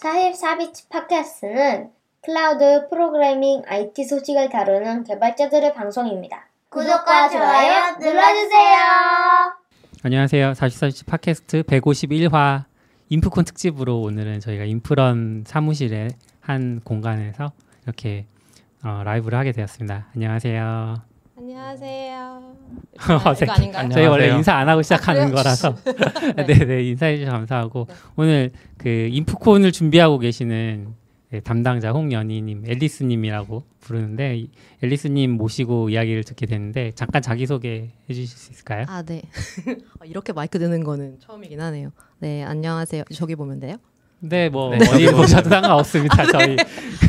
44비치 팟캐스트는 클라우드 프로그래밍 IT 소식을 다루는 개발자들의 방송입니다. 구독과 좋아요 눌러주세요. 안녕하세요. 44비치 팟캐스트 151화 인프콘 특집으로 오늘은 저희가 인프런 사무실의 한 공간에서 이렇게 어, 라이브를 하게 되었습니다. 안녕하세요. 안녕하세요. 이거 아닌가요? 저희 원래. 인사 안 하고 시작하는 그래요? 거라서 네. 네네 인사해 주셔서 감사하고 네. 오늘 그 인프콘을 준비하고 계시는 네, 담당자 홍연희님, 앨리스님이라고 부르는데 이 앨리스님 모시고 이야기를 듣게 됐는데 잠깐 자기 소개 해 주실 수 있을까요? 아, 네. 어, 이렇게 마이크 드는 거는 처음이긴 하네요. 네, 안녕하세요. 저기 보면 돼요? 네, 뭐 네. 어디 보셔도 상관없습니다. 저희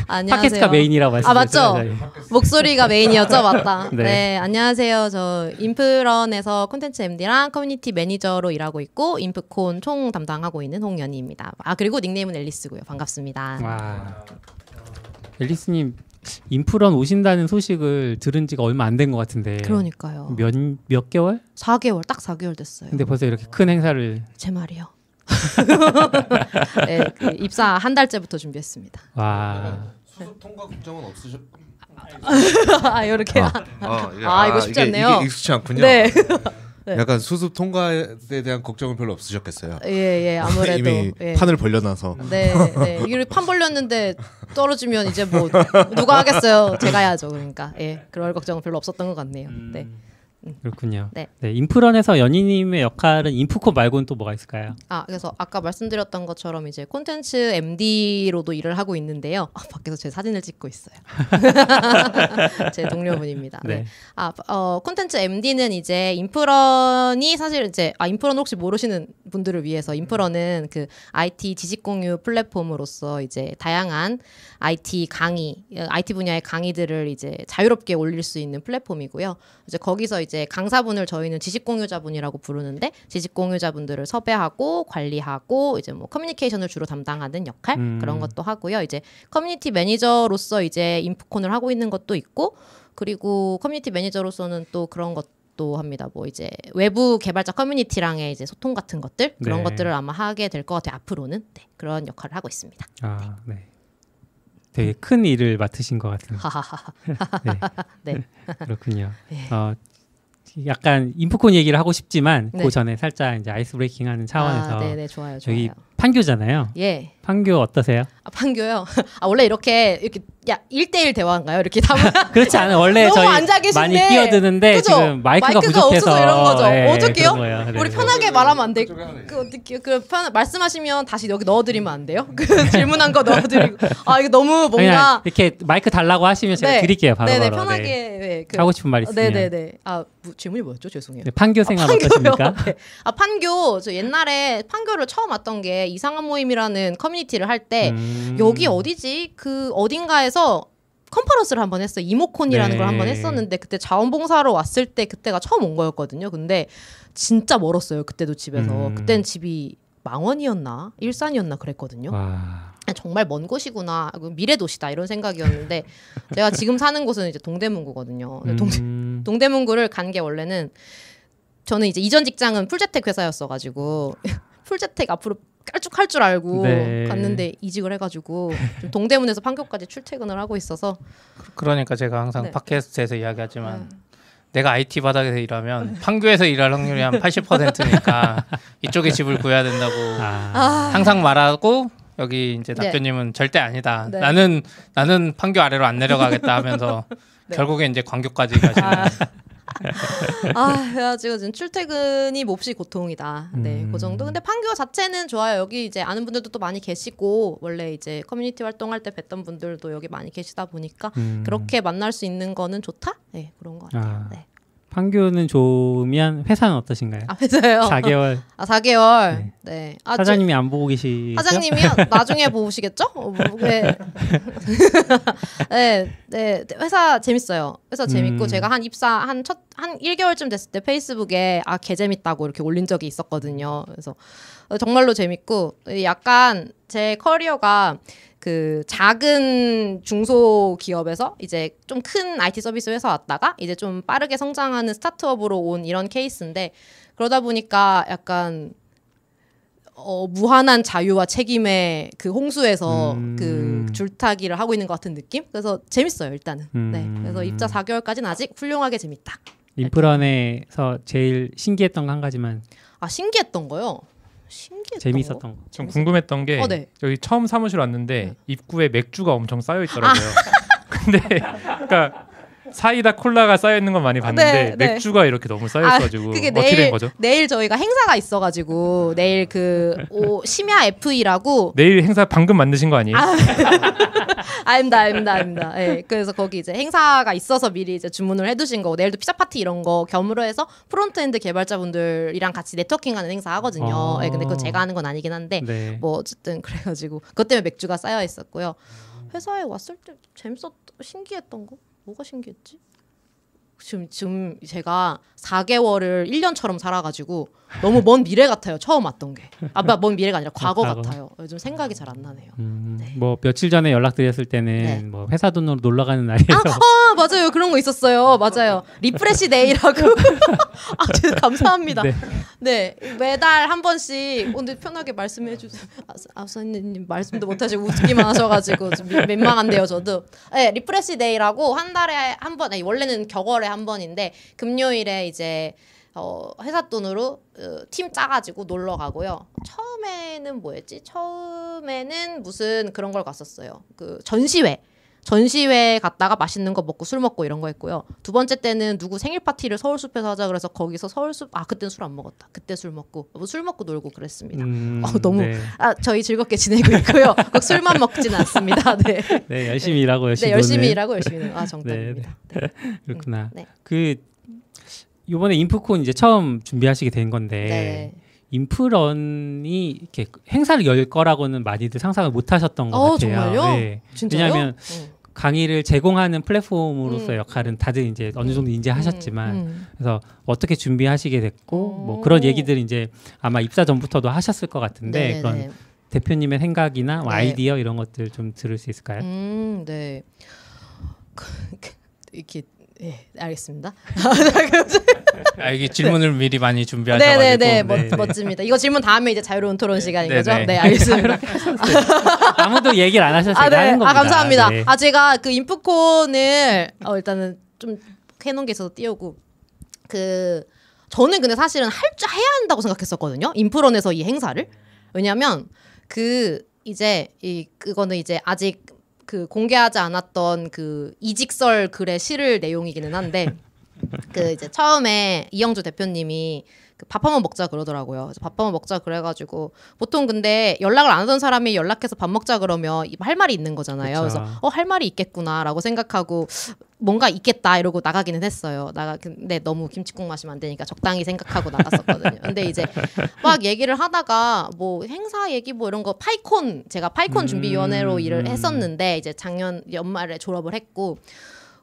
안녕하세요. 팟캐스트가 메인이라고 아, 말씀드렸죠. 맞죠? 목소리가 메인이었죠, 맞다. 네. 네. 안녕하세요. 저 인프런에서 콘텐츠 MD랑 커뮤니티 매니저로 일하고 있고 인프콘 총 담당하고 있는 홍연희입니다. 아, 그리고 닉네임은 앨리스고요. 반갑습니다. 와, 앨리스님 인프런 오신다는 소식을 들은 지가 얼마 안 된 것 같은데 그러니까요. 몇몇 개월? 4개월, 딱 4개월 됐어요. 근데 벌써 이렇게 큰 행사를 제 말이요. 네, 그 입사 한 달째부터 준비했습니다. 와 수습 통과 걱정은 없으셨? 아, 이렇게. 아, 이게- 아, 이거 쉽지 이게- 않네요. 이게 익숙치 않군요. 네. 네. 약간 수습 통과에 대한 걱정은 별로 없으셨겠어요. 예, 예, 아무래도 이미 예. 판을 벌려놔서 네, 네. 이게 판 벌렸는데 떨어지면 이제 뭐 누가 하겠어요? 제가 해야죠. 그러니까 예, 그럴 걱정은 별로 없었던 것 같네요. 네. 그렇군요. 네. 인프런에서 연희님의 역할은 인프콘 말고는 또 뭐가 있을까요? 아, 그래서 아까 말씀드렸던 것처럼 이제 콘텐츠 MD로도 일을 하고 있는데요. 아, 밖에서 제 사진을 찍고 있어요. 제 동료분입니다. 네. 네. 아, 어, 콘텐츠 MD는 이제 인프런이 사실 이제 아, 인프런 혹시 모르시는 분들을 위해서 인프런은 그 IT 지식 공유 플랫폼으로서 이제 다양한 IT 강의, 어, IT 분야의 강의들을 이제 자유롭게 올릴 수 있는 플랫폼이고요. 이제 거기서 이제 강사분을 저희는 지식 공유자분이라고 부르는데 지식 공유자분들을 섭외하고 관리하고 이제 뭐 커뮤니케이션을 주로 담당하는 역할 음. 그런 것도 하고요. 이제 커뮤니티 매니저로서 이제 인프콘을 하고 있는 것도 있고 그리고 커뮤니티 매니저로서는 또 그런 것도 합니다. 뭐 이제 외부 개발자 커뮤니티랑의 이제 소통 같은 것들 그런 네. 것들을 아마 하게 될 것 같아요. 앞으로는 네, 그런 역할을 하고 있습니다. 아, 네. 되게 큰 일을 맡으신 것 같은. 네. 네. 그렇군요. 네. 어, 약간 인프콘 얘기를 하고 싶지만 네. 그 전에 살짝 이제 아이스 브레이킹하는 차원에서 아, 네네 좋아요. 좋아요. 저기 판교잖아요. 예. 판교 어떠세요? 아, 판교요. 아 원래 이렇게 이렇게 야 1대1 대화인가요? 이렇게 담아 그렇지 않아요. 원래 너무 저희 앉아 계신데. 많이 끼어드는데 그죠? 지금 마이크가, 마이크가 부족해서 없어서 이런 거죠. 예, 어떡해요? 거예요. 네. 우리 편하게 말하면 안 돼. 그 어떻게 그 편, 말씀하시면 다시 여기 넣어 드리면 안 돼요? 그 질문한 거 넣어 드리고. 아 이거 너무 뭔가 이렇게 마이크 달라고 하시면 제가 네. 드릴게요. 바로 네네 바로. 편하게 네. 네, 그, 하고 싶은 말 있으면. 네 네 네. 아 뭐, 질문이 뭐였죠? 죄송해요. 네, 판교 생활 판교요. 어떠십니까? 네. 아 판교 저 옛날에 판교를 처음 왔던 게 이상한 모임이라는 커뮤니티를 할때 음. 여기 어디지? 그 어딘가에서 컨퍼런스를 한번 했어요. 이모콘이라는 네. 걸 한번 했었는데 그때 자원봉사로 왔을 때 그때가 처음 온 거였거든요. 근데 진짜 멀었어요. 그때도 집에서. 음. 그땐 집이 망원이었나 일산이었나 그랬거든요. 와. 정말 먼 곳이구나. 미래 도시다 이런 생각이었는데 제가 지금 사는 곳은 이제 동대문구거든요. 동, 음. 동 대문구를 간 게 원래는 저는 이제 이전 직장은 풀재택 회사였어가지고 풀재택 앞으로 깔쭉할 줄 알고 네. 갔는데 이직을 해가지고 좀 동대문에서 판교까지 출퇴근을 하고 있어서 그러니까 제가 항상 네. 팟캐스트에서 이야기하지만 내가 IT 바닥에서 일하면 판교에서 일할 확률이 한 80%니까 이쪽에 집을 구해야 된다고 아. 항상 말하고 여기 이제 네. 낙교님은 절대 아니다. 네. 나는 나는 판교 아래로 안 내려가겠다 하면서 네. 결국에 이제 광교까지 가시는. 아 그래가지고 지금 출퇴근이 몹시 고통이다. 네, 음. 그 정도. 근데 판교 자체는 좋아요. 여기 이제 아는 분들도 또 많이 계시고 원래 이제 커뮤니티 활동할 때 뵀던 분들도 여기 많이 계시다 보니까 음. 그렇게 만날 수 있는 거는 좋다. 네, 그런 거 같아요. 아. 네. 판교는 좋으면 회사는 어떠신가요? 아 회사요. 4개월 아 4개월. 네. 네. 아, 사장님이 안 보고 계시죠? 사장님이요? 나중에 보시겠죠? 어, 뭐, 네. 네, 네, 네, 회사 재밌어요. 회사 재밌고 음. 제가 한 입사 한첫한 1개월쯤 됐을 때 페이스북에 아 개 재밌다고 이렇게 올린 적이 있었거든요. 그래서 어, 정말로 재밌고 약간 제 커리어가 그 작은 중소 기업에서 이제 좀 큰 IT 서비스 회사 왔다가 이제 좀 빠르게 성장하는 스타트업으로 온 이런 케이스인데 그러다 보니까 약간 어, 무한한 자유와 책임의 그 홍수에서 음. 그 줄타기를 하고 있는 것 같은 느낌? 그래서 재밌어요 일단은. 음. 네. 그래서 입사 4개월까지는 아직 훌륭하게 재밌다. 인프런에서 제일 신기했던 거 한 가지만 아 신기했던 거요. 신기했던 재미있었던 거. 거. 좀 궁금했던 게 어, 네. 여기 처음 사무실 왔는데 입구에 맥주가 엄청 쌓여 있더라고요. 근데 그러니까 사이다 콜라가 쌓여 있는 건 많이 봤는데 네, 네. 맥주가 이렇게 너무 쌓여 있어가지고 그게 어떻게 내일? 내일 저희가 행사가 있어가지고 내일 그 오, 심야 FE라고 내일 행사 방금 만드신 거 아니에요? 아닙니다, 아닙니다, 아닙니다. 예, 그래서 거기 이제 행사가 있어서 미리 이제 주문을 해두신 거고 내일도 피자 파티 이런 거 겸으로 해서 프론트엔드 개발자분들이랑 같이 네트워킹하는 행사 하거든요. 아. 예, 근데 그거 제가 하는 건 아니긴 한데 네. 뭐 어쨌든 그래가지고 그것 때문에 맥주가 쌓여 있었고요. 회사에 왔을 때 재밌었, 신기했던 거 뭐가 신기했지? 지금 지금 제가 4개월을 1년처럼 살아가지고 너무 먼 미래 같아요. 처음 왔던 게. 아, 먼 미래가 아니라 과거 과거. 같아요. 요즘 생각이 잘 안 나네요. 음, 네. 뭐 며칠 전에 연락드렸을 때는 네. 뭐 회사 돈으로 놀러 가는 날이어서 아 맞아요 그런 거 있었어요 맞아요 리프레시 데이라고 아 감사합니다 네. 네. 매달 한 번씩 오늘 편하게 말씀해 주세요 아, 아사님 말씀도 못 하시고 웃기만 하셔 가지고 좀 민- 민망한데요 저도 네 리프레시 데이라고 한 달에 한 번 아니 원래는 격월에 한 번인데 금요일에 이제 어, 회사 돈으로 어, 팀 짜가지고 놀러 가고요. 처음에는 뭐였지? 처음에는 무슨 그런 걸 갔었어요. 그 전시회. 전시회 갔다가 맛있는 거 먹고 술 먹고 이런 거 했고요. 두 번째 때는 누구 생일 파티를 서울숲에서 하자 그래서 거기서 서울숲 아 그때는 술안 먹었다. 그때 술 먹고 뭐 술 먹고 놀고 그랬습니다. 음, 어, 너무 네. 아 저희 즐겁게 지내고 있고요. 꼭 술만 먹지는 않습니다. 네. 네, 열심히 일하고 열심히 네 열심히. 일하고 열심히 놀- 아 정답입니다. 그렇구나. 네. 그 이번에 인프콘 이제 처음 준비하시게 된 건데 네. 인프런이 이렇게 행사를 열 거라고는 많이들 상상을 못 하셨던 것 어, 같아요. 정말요? 네. 왜냐하면 음. 강의를 제공하는 플랫폼으로서의 음. 역할은 다들 이제 어느 정도 인지하셨지만 음, 그래서 어떻게 준비하시게 됐고 뭐 오. 그런 얘기들 이제 아마 입사 전부터도 하셨을 것 같은데 네네네. 그런 대표님의 생각이나 뭐 네. 아이디어 이런 것들 좀 들을 수 있을까요? 음, 네. 이렇게 예, 알겠습니다. 아, 이게 질문을 미리 많이 준비하셔가지고 네네네, 멋, 네, 네. 멋집니다. 이거 질문 다음에 이제 자유로운 토론 시간인 네, 거죠? 네. 네, 알겠습니다. 아무도 얘기를 안 하셔서 아, 네. 하는 겁니다. 아, 감사합니다. 네. 아, 제가 그 인프콘을 어, 일단은 좀 해놓은 게 있어서 띄우고 그 저는 근데 사실은 할 줄 해야 한다고 생각했었거든요. 인프론에서 이 행사를 왜냐하면 그 이제 이 그거는 이제 아직 그 공개하지 않았던 그 이직설 글의 실을 내용이기는 한데 그 이제 처음에 이영주 대표님이 그 밥 한번 먹자 그러더라고요. 그래서 밥 한번 먹자 그래가지고 보통 근데 연락을 안 하던 사람이 연락해서 밥 먹자 그러면 이- 할 말이 있는 거잖아요. 그쵸. 그래서 어 할 말이 있겠구나라고 생각하고 뭔가 있겠다 이러고 나가기는 했어요. 나가 근데 너무 김치국 마시면 안 되니까 적당히 생각하고 나갔었거든요. 근데 이제 막 얘기를 하다가 뭐 행사 얘기 뭐 이런 거 파이콘 제가 파이콘 음. 준비위원회로 일을 했었는데 이제 작년 연말에 졸업을 했고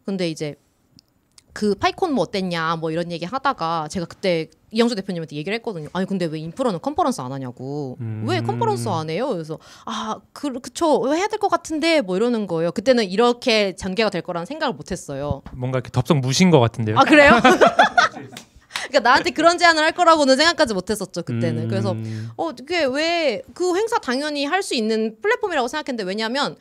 근데 이제 그 파이콘 뭐 어땠냐 뭐 이런 얘기 하다가 제가 그때 이영주 대표님한테 얘기를 했거든요. 아니 근데 왜 인프런은 컨퍼런스 안 하냐고. 음. 왜 컨퍼런스 안 해요? 그래서 아 그, 그쵸 왜 해야 될 것 같은데 뭐 이러는 거예요. 그때는 이렇게 전개가 될 거라는 생각을 못했어요. 뭔가 이렇게 덥석 무신 것 같은데요. 아 그래요? 그러니까 나한테 그런 제안을 할 거라고는 생각하지 못했었죠 그때는. 음. 그래서 어 그게 왜 그 행사 당연히 할 수 있는 플랫폼이라고 생각했는데 왜냐하면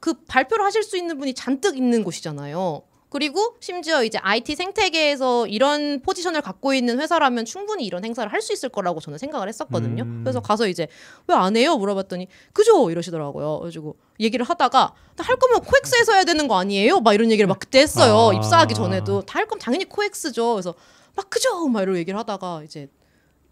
그 발표를 하실 수 있는 분이 잔뜩 있는 곳이잖아요. 그리고 심지어 이제 IT 생태계에서 이런 포지션을 갖고 있는 회사라면 충분히 이런 행사를 할 수 있을 거라고 저는 생각을 했었거든요. 음. 그래서 가서 이제 왜 안 해요? 물어봤더니 그죠 이러시더라고요. 그래가지고 얘기를 하다가 다할 거면 코엑스에서 해야 되는 거 아니에요? 막 이런 얘기를 막 그때 했어요. 아. 입사하기 전에도 다 할 거면 당연히 코엑스죠. 그래서 막 그죠 막 이러고 얘기를 하다가 이제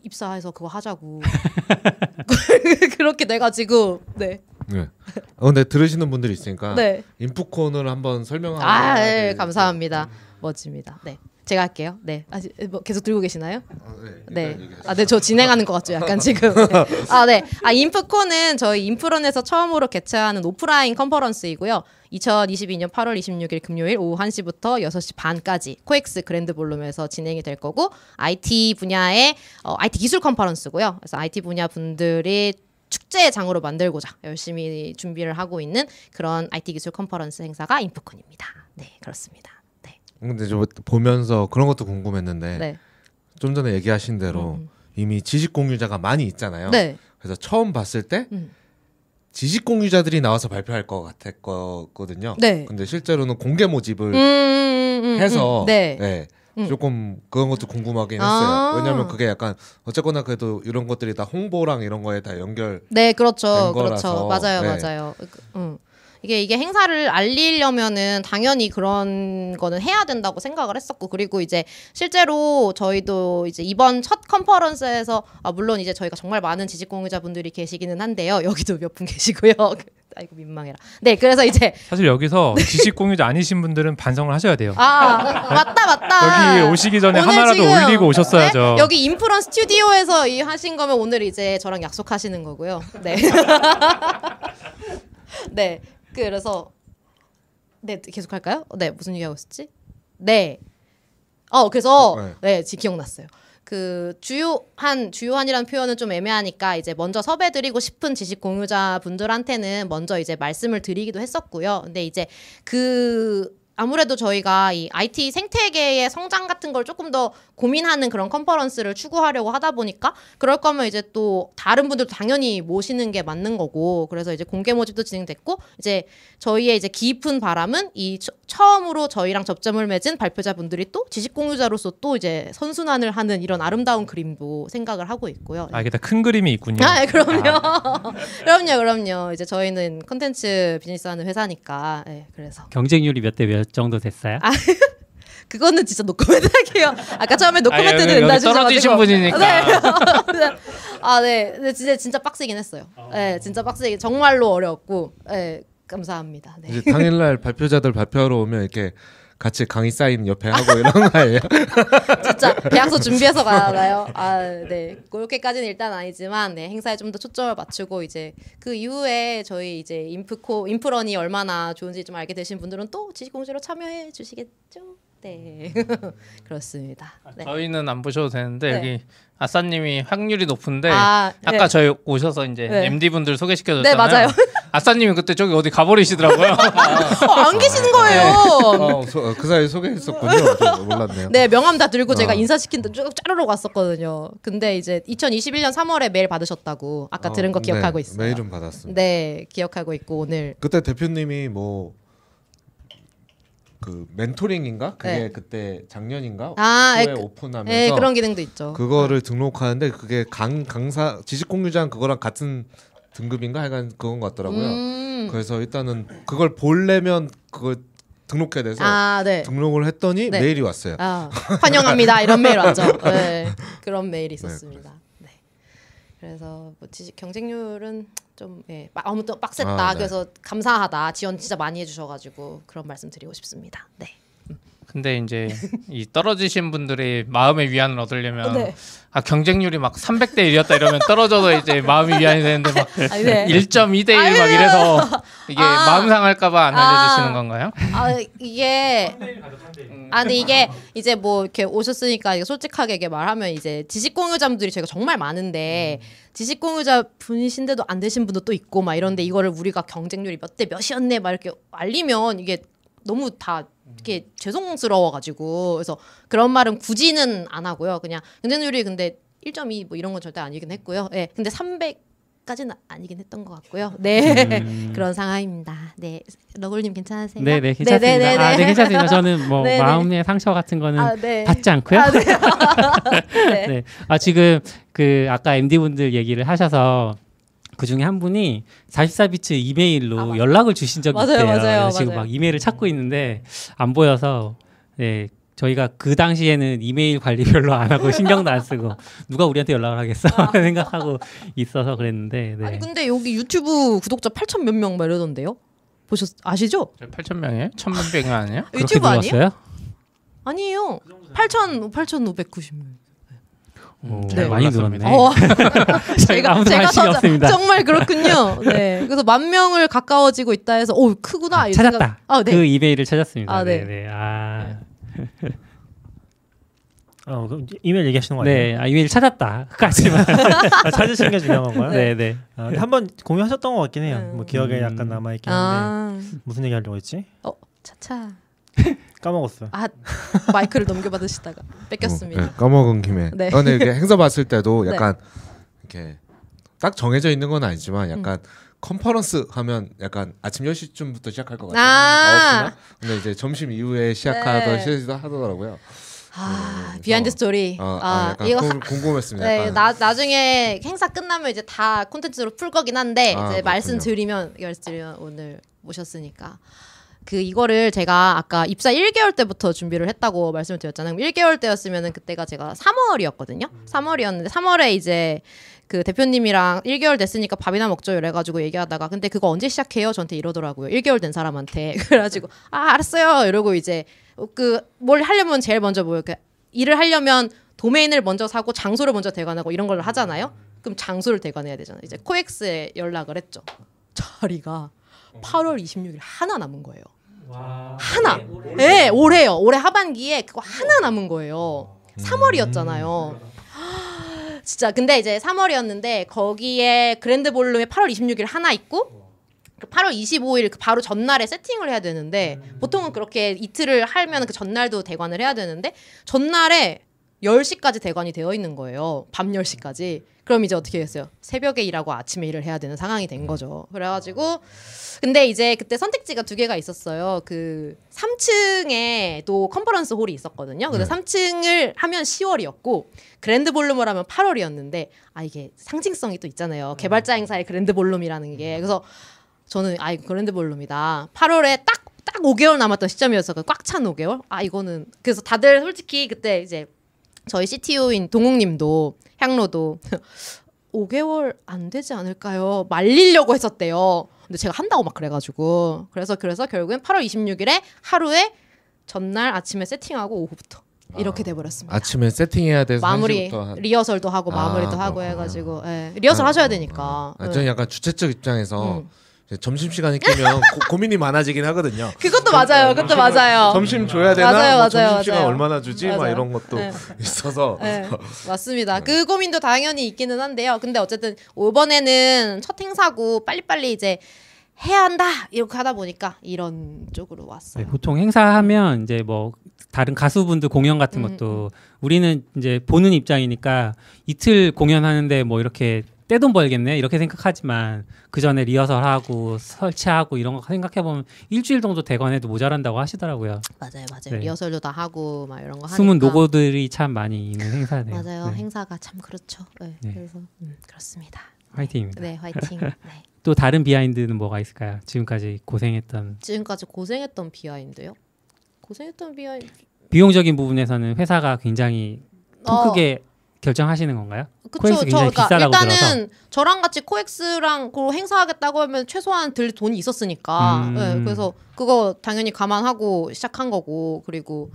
입사해서 그거 하자고 그렇게 돼가지고 네 네. 어, 근데 들으시는 분들이 있으니까 네. 인프콘을 한번 설명하고 아, 네, 될- 감사합니다. 멋집니다. 네. 제가 할게요. 네. 아, 뭐 계속 들고 계시나요? 어, 네. 네. 아, 네, 저 진행하는 것 같죠, 약간 지금. 네. 아, 네. 아, 인프콘은 저희 인프런에서 처음으로 개최하는 오프라인 컨퍼런스이고요. 2022년 8월 26일 금요일 오후 1시부터 6시 반까지 코엑스 그랜드 볼룸에서 진행이 될 거고 IT 분야의 어, IT 기술 컨퍼런스고요. 그래서 IT 분야 분들이 축제 장으로 만들고자 열심히 준비를 하고 있는 그런 IT 기술 컨퍼런스 행사가 인프콘입니다. 네, 그렇습니다. 네. 근데 저 보면서 그런 것도 궁금했는데 네. 좀 전에 얘기하신 대로 음. 이미 지식 공유자가 많이 있잖아요. 네. 그래서 처음 봤을 때 음. 지식 공유자들이 나와서 발표할 것 같았거든요. 네. 근데 실제로는 공개 모집을 음, 음, 음, 해서 음. 네. 네, 음. 조금 그런 것도 궁금하긴 아. 했어요. 왜냐하면 그게 약간 어쨌거나 그래도 이런 것들이 다 홍보랑 이런 거에 다 연결. 네, 그렇죠. 된 그렇죠. 맞아요. 네. 맞아요. 그, 음. 이게 이게 행사를 알리려면은 당연히 그런 거는 해야 된다고 생각을 했었고 그리고 이제 실제로 저희도 이제 이번 첫 컨퍼런스에서 아 물론 이제 저희가 정말 많은 지식 공유자분들이 계시기는 한데요. 여기도 몇 분 계시고요. 아이고 민망해라. 네, 그래서 이제 사실 여기서 지식 공유자 아니신 분들은 반성을 하셔야 돼요. 아 맞다 맞다. 여기 오시기 전에 하나라도 올리고 오셨어야죠. 네? 여기 인프런 스튜디오에서 이 하신 거면 오늘 이제 저랑 약속하시는 거고요. 네. 네. 그래서 네 계속 할까요? 네 무슨 얘기하고 있었지? 네. 어 그래서 네. 네, 지 기억났어요. 그 주요한 주요한이라는 표현은 좀 애매하니까 이제 먼저 섭외드리고 싶은 지식 공유자 분들한테는 먼저 이제 말씀을 드리기도 했었고요. 근데 이제 그 아무래도 저희가 이 IT 생태계의 성장 같은 걸 조금 더 고민하는 그런 컨퍼런스를 추구하려고 하다 보니까 그럴 거면 이제 또 다른 분들도 당연히 모시는 게 맞는 거고 그래서 이제 공개 모집도 진행됐고 이제 저희의 이제 깊은 바람은 이 처, 처음으로 저희랑 접점을 맺은 발표자분들이 또 지식 공유자로서 또 이제 선순환을 하는 이런 아름다운 그림도 생각을 하고 있고요. 아 이게 다 큰 그림이 있군요. 아, 그럼요. 그럼요, 그럼요. 이제 저희는 콘텐츠 비즈니스 하는 회사니까. 예, 그래서. 경쟁률이 몇 대 몇 정도 됐어요? 아, 그거는 진짜 노코멘트 할게요. 아까 처음에 노코멘트 된다 여기 떨어지신 주셔가지고. 분이니까. 네. 아, 네. 근데 진짜, 진짜 빡세긴 했어요. 네, 진짜 빡세게. 정말로 어려웠고. 네, 감사합니다. 네. 이제 당일날 발표자들 발표하러 오면 이렇게 같이 강의 사인 옆에 하고 이런 거예요. 진짜 계약서 준비해서 가나요? 아, 네. 그렇게까지는 일단 아니지만 네, 행사에 좀 더 초점을 맞추고 이제 그 이후에 저희 이제 인프코 인프런이 얼마나 좋은지 좀 알게 되신 분들은 또 지식 공시로 참여해 주시겠죠? 네. 그렇습니다. 네. 저희는 안 보셔도 되는데 네. 여기 아싸님이 확률이 높은데 아, 아까 네. 저희 오셔서 이제 네. MD 분들 소개시켜 네, 줬잖아요. 맞아요. 아싸님이 그때 저기 어디 가버리시더라고요. 어, 안 계시는 거예요. 어, 소- 그 사이 소개했었군요. 좀 몰랐네요. 네, 명함 다 들고 제가 어. 인사시킨다 쭉 자르러 갔었거든요. 근데 이제 2021년 3월에 메일 받으셨다고 아까 들은 거 어, 기억하고 네, 있어요. 메일은 받았습니다. 네, 기억하고 있고 오늘 그때 대표님이 뭐 그 멘토링인가? 그게 네. 그때 작년인가? 아, 에, 그- 오픈하면서 네, 그런 기능도 있죠. 그거를 등록하는데 그게 강 강사 지식 공유장 그거랑 같은 등급인가? 하여간 그건 것 같더라고요. 음. 그래서 일단은 그걸 보려면 그걸 등록해야 돼서 아, 네. 등록을 했더니 네. 메일이 왔어요. 아, 환영합니다. 이런 메일 왔죠. 네, 그런 메일이 있었습니다. 네. 그래서 뭐 지식 경쟁률은 좀 예, 빡- 아무튼 빡셌다. 아, 네. 그래서 감사하다. 지원 진짜 많이 해주셔가지고 그런 말씀 드리고 싶습니다. 네. 근데 이제 이 떨어지신 분들의 마음의 위안을 얻으려면 네. 아 경쟁률이 막 300대 1이었다 이러면 떨어져도 이제 마음이 위안이 되는데 막 아니, 네. 1.2대 1 막 이래서 이게 아. 마음 상할까 봐 안 아. 알려주시는 건가요? 아 이게 아니 이게 이제 뭐 이렇게 오셨으니까 솔직하게 이게 말하면 이제 지식 공유자분들이 저희가 정말 많은데 지식 공유자 분이신데도 안 되신 분도 또 있고 막 이런데 이거를 우리가 경쟁률이 몇 대 몇이었네 막 이렇게 알리면 이게 너무 다 이게 죄송스러워가지고 그래서 그런 말은 굳이는 안 하고요. 그냥 경쟁률이 근데 1.2뭐 이런 건 절대 아니긴 했고요. 예, 근데 300까지는 아니긴 했던 것 같고요. 네, 그런 상황입니다. 네, 러글님 괜찮으세요? 네, 네, 괜찮습니다. 네, 네, 네, 아, 네. 네, 괜찮습니다. 저는 뭐 네, 네. 마음의 상처 같은 거는 아, 네. 받지 않고요. 아, 네. 네. 네. 아 지금 그 아까 MD 분들 얘기를 하셔서 그 중에 한 분이 44비트 이메일로 아, 맞- 연락을 주신 적이 맞아요, 있대요. 맞아요, 지금 맞아요. 막 이메일을 찾고 있는데 안 보여서 네. 저희가 그 당시에는 이메일 관리 별로 안 하고 신경도 안 쓰고 누가 우리한테 연락을 하겠어 생각하고 있어서 그랬는데 네. 아니 근데 여기 유튜브 구독자 8천 몇명 이러던데요? 보셨 아시죠? 8천 명이에요? 1,000명 아니에요? 유튜브 아니에요? 아니에요. 8천 8,590명. 오, 네. 많이. 늘었네. 어, 관심이 더 없습니다. 정말 그렇군요. 네. 그래서 만 명을 가까워지고 있다 해서 오 크구나. 이 찾았다. 생각- 아, 네. 그 이메일을 찾았습니다. 아, 네. 네. 네. 아, 어, 그럼 이메일 얘기하시는 거 아니에요? 네. 아, 이메일 찾았다.까지만. 아, 찾으신 게 중요한 건가요? 네, 네. 아, 한번 공유하셨던 것 같긴 해요. 음. 뭐 기억에 음. 약간 남아 있긴 한데 아, 무슨 얘기 하려고 했지? 어 차차. 까먹었어요. 아 마이크를 넘겨받으시다가 뺏겼습니다. 어, 네, 까먹은 김에. 네. 어, 근데 이게 행사 봤을 때도 네. 약간 이렇게 딱 정해져 있는 건 아니지만 약간 컨퍼런스 하면 약간 아침 10시쯤부터 시작할 것 같아요. 아. 9시나? 근데 이제 점심 이후에 시작하던 네. 시도 하더라고요. 아 그래서- 비하인드 스토리. 어, 아, 아 약간 이거 궁- 궁금했습니다. 네. 나 나중에 행사 끝나면 이제 다 콘텐츠로 풀 거긴 한데 아, 이제 그렇군요. 말씀드리면 말씀드리면 오늘 모셨으니까 그 이거를 제가 아까 입사 1개월 때부터 준비를 했다고 말씀을 드렸잖아요. 1개월 때였으면은 그때가 제가 3월이었거든요. 3월이었는데 3월에 이제 그 대표님이랑 1개월 됐으니까 밥이나 먹죠 이래가지고 얘기하다가 근데 그거 언제 시작해요? 저한테 이러더라고요. 1개월 된 사람한테 그래가지고 아 알았어요 이러고 이제 그 뭘 하려면 제일 먼저 뭐 이렇게 일을 하려면 도메인을 먼저 사고 장소를 먼저 대관하고 이런 걸 하잖아요. 그럼 장소를 대관해야 되잖아요. 이제 코엑스에 연락을 했죠. 자리가 8월 26일 하나 남은 거예요. 하나. 네, 올해요. 올해 하반기에 그거 하나 남은 거예요. 3월이었잖아요. 진짜 근데 이제 3월이었는데 거기에 그랜드 볼룸에 8월 26일 하나 있고 그 8월 25일 그 바로 전날에 세팅을 해야 되는데 보통은 그렇게 이틀을 하면 그 전날도 대관을 해야 되는데 전날에 10시까지 대관이 되어 있는 거예요. 밤 10시까지. 그럼 이제 어떻게 했어요? 새벽에 일하고 아침에 일을 해야 되는 상황이 된 거죠. 그래가지고 근데 이제 그때 선택지가 두 개가 있었어요. 그 3층에 또 컨퍼런스 홀이 있었거든요. 근데 3층을 하면 10월이었고 그랜드 볼룸을 하면 8월이었는데 아 이게 상징성이 또 있잖아요. 개발자 행사의 그랜드 볼룸이라는 게 그래서 저는 아 이거 그랜드 볼룸이다. 8월에 딱딱 5개월 남았던 시점이었어. 꽉찬 5개월. 아 이거는 그래서 다들 솔직히 그때 이제 저희 CTO인 동욱님도 향로도 5개월 안 되지 않을까요? 말리려고 했었대요. 근데 제가 한다고 막 그래가지고 그래서 그래서 결국엔 8월 26일에 하루에 전날 아침에 세팅하고 오후부터 이렇게 돼버렸습니다. 아침에 세팅해야 돼서 마무리 1시부터 한- 리허설도 하고 아, 마무리도 하고 그렇구나. 해가지고 예. 리허설 하셔야 되니까. 아, 예. 저는 약간 주최 측 입장에서 음. 이제 점심 시간이 끼면 고, 민이 많아지긴 하거든요. 그것도 맞아요. 그것도 맞아요. 점심 줘야 되나? 맞아요, 뭐 맞아요, 점심 시간 맞아요. 얼마나 주지? 막 맞아요. 이런 것도 네. 있어서 네, 맞습니다. 그 고민도 당연히 있기는 한데요. 근데 어쨌든 이번에는 첫 행사고 빨리빨리 이제 해야 한다 이렇게 하다 보니까 이런 쪽으로 왔어요. 네, 보통 행사하면 이제 뭐 다른 가수분들 공연 같은 음, 것도 우리는 이제 보는 입장이니까 이틀 공연하는데 뭐 이렇게 떼돈 벌겠네 이렇게 생각하지만 그 전에 리허설하고 설치하고 이런 거 생각해 보면 일주일 정도 대관 해도 모자란다고 하시더라고요. 맞아요, 맞아요. 네. 리허설도 다 하고 막 이런 거 하니까. 숨은 노고들이 참 많이 있는 행사네요. 맞아요. 네, 행사가 참 그렇죠. 네, 네. 그래서 음, 그렇습니다. 화이팅입니다. 네, 화이팅. 네. 또 다른 비하인드는 뭐가 있을까요? 지금까지 고생했던 지금까지 고생했던 비하인드요? 고생했던 비하인드. 비용적인 부분에서는 회사가 굉장히 통 어. 크게 결정하시는 건가요? 그쵸. 저 그러니까 일단은 저랑 같이 코엑스랑 그 행사하겠다고 하면 최소한 들 돈이 있었으니까. 음. 네, 그래서 그거 당연히 감안하고 시작한 거고 그리고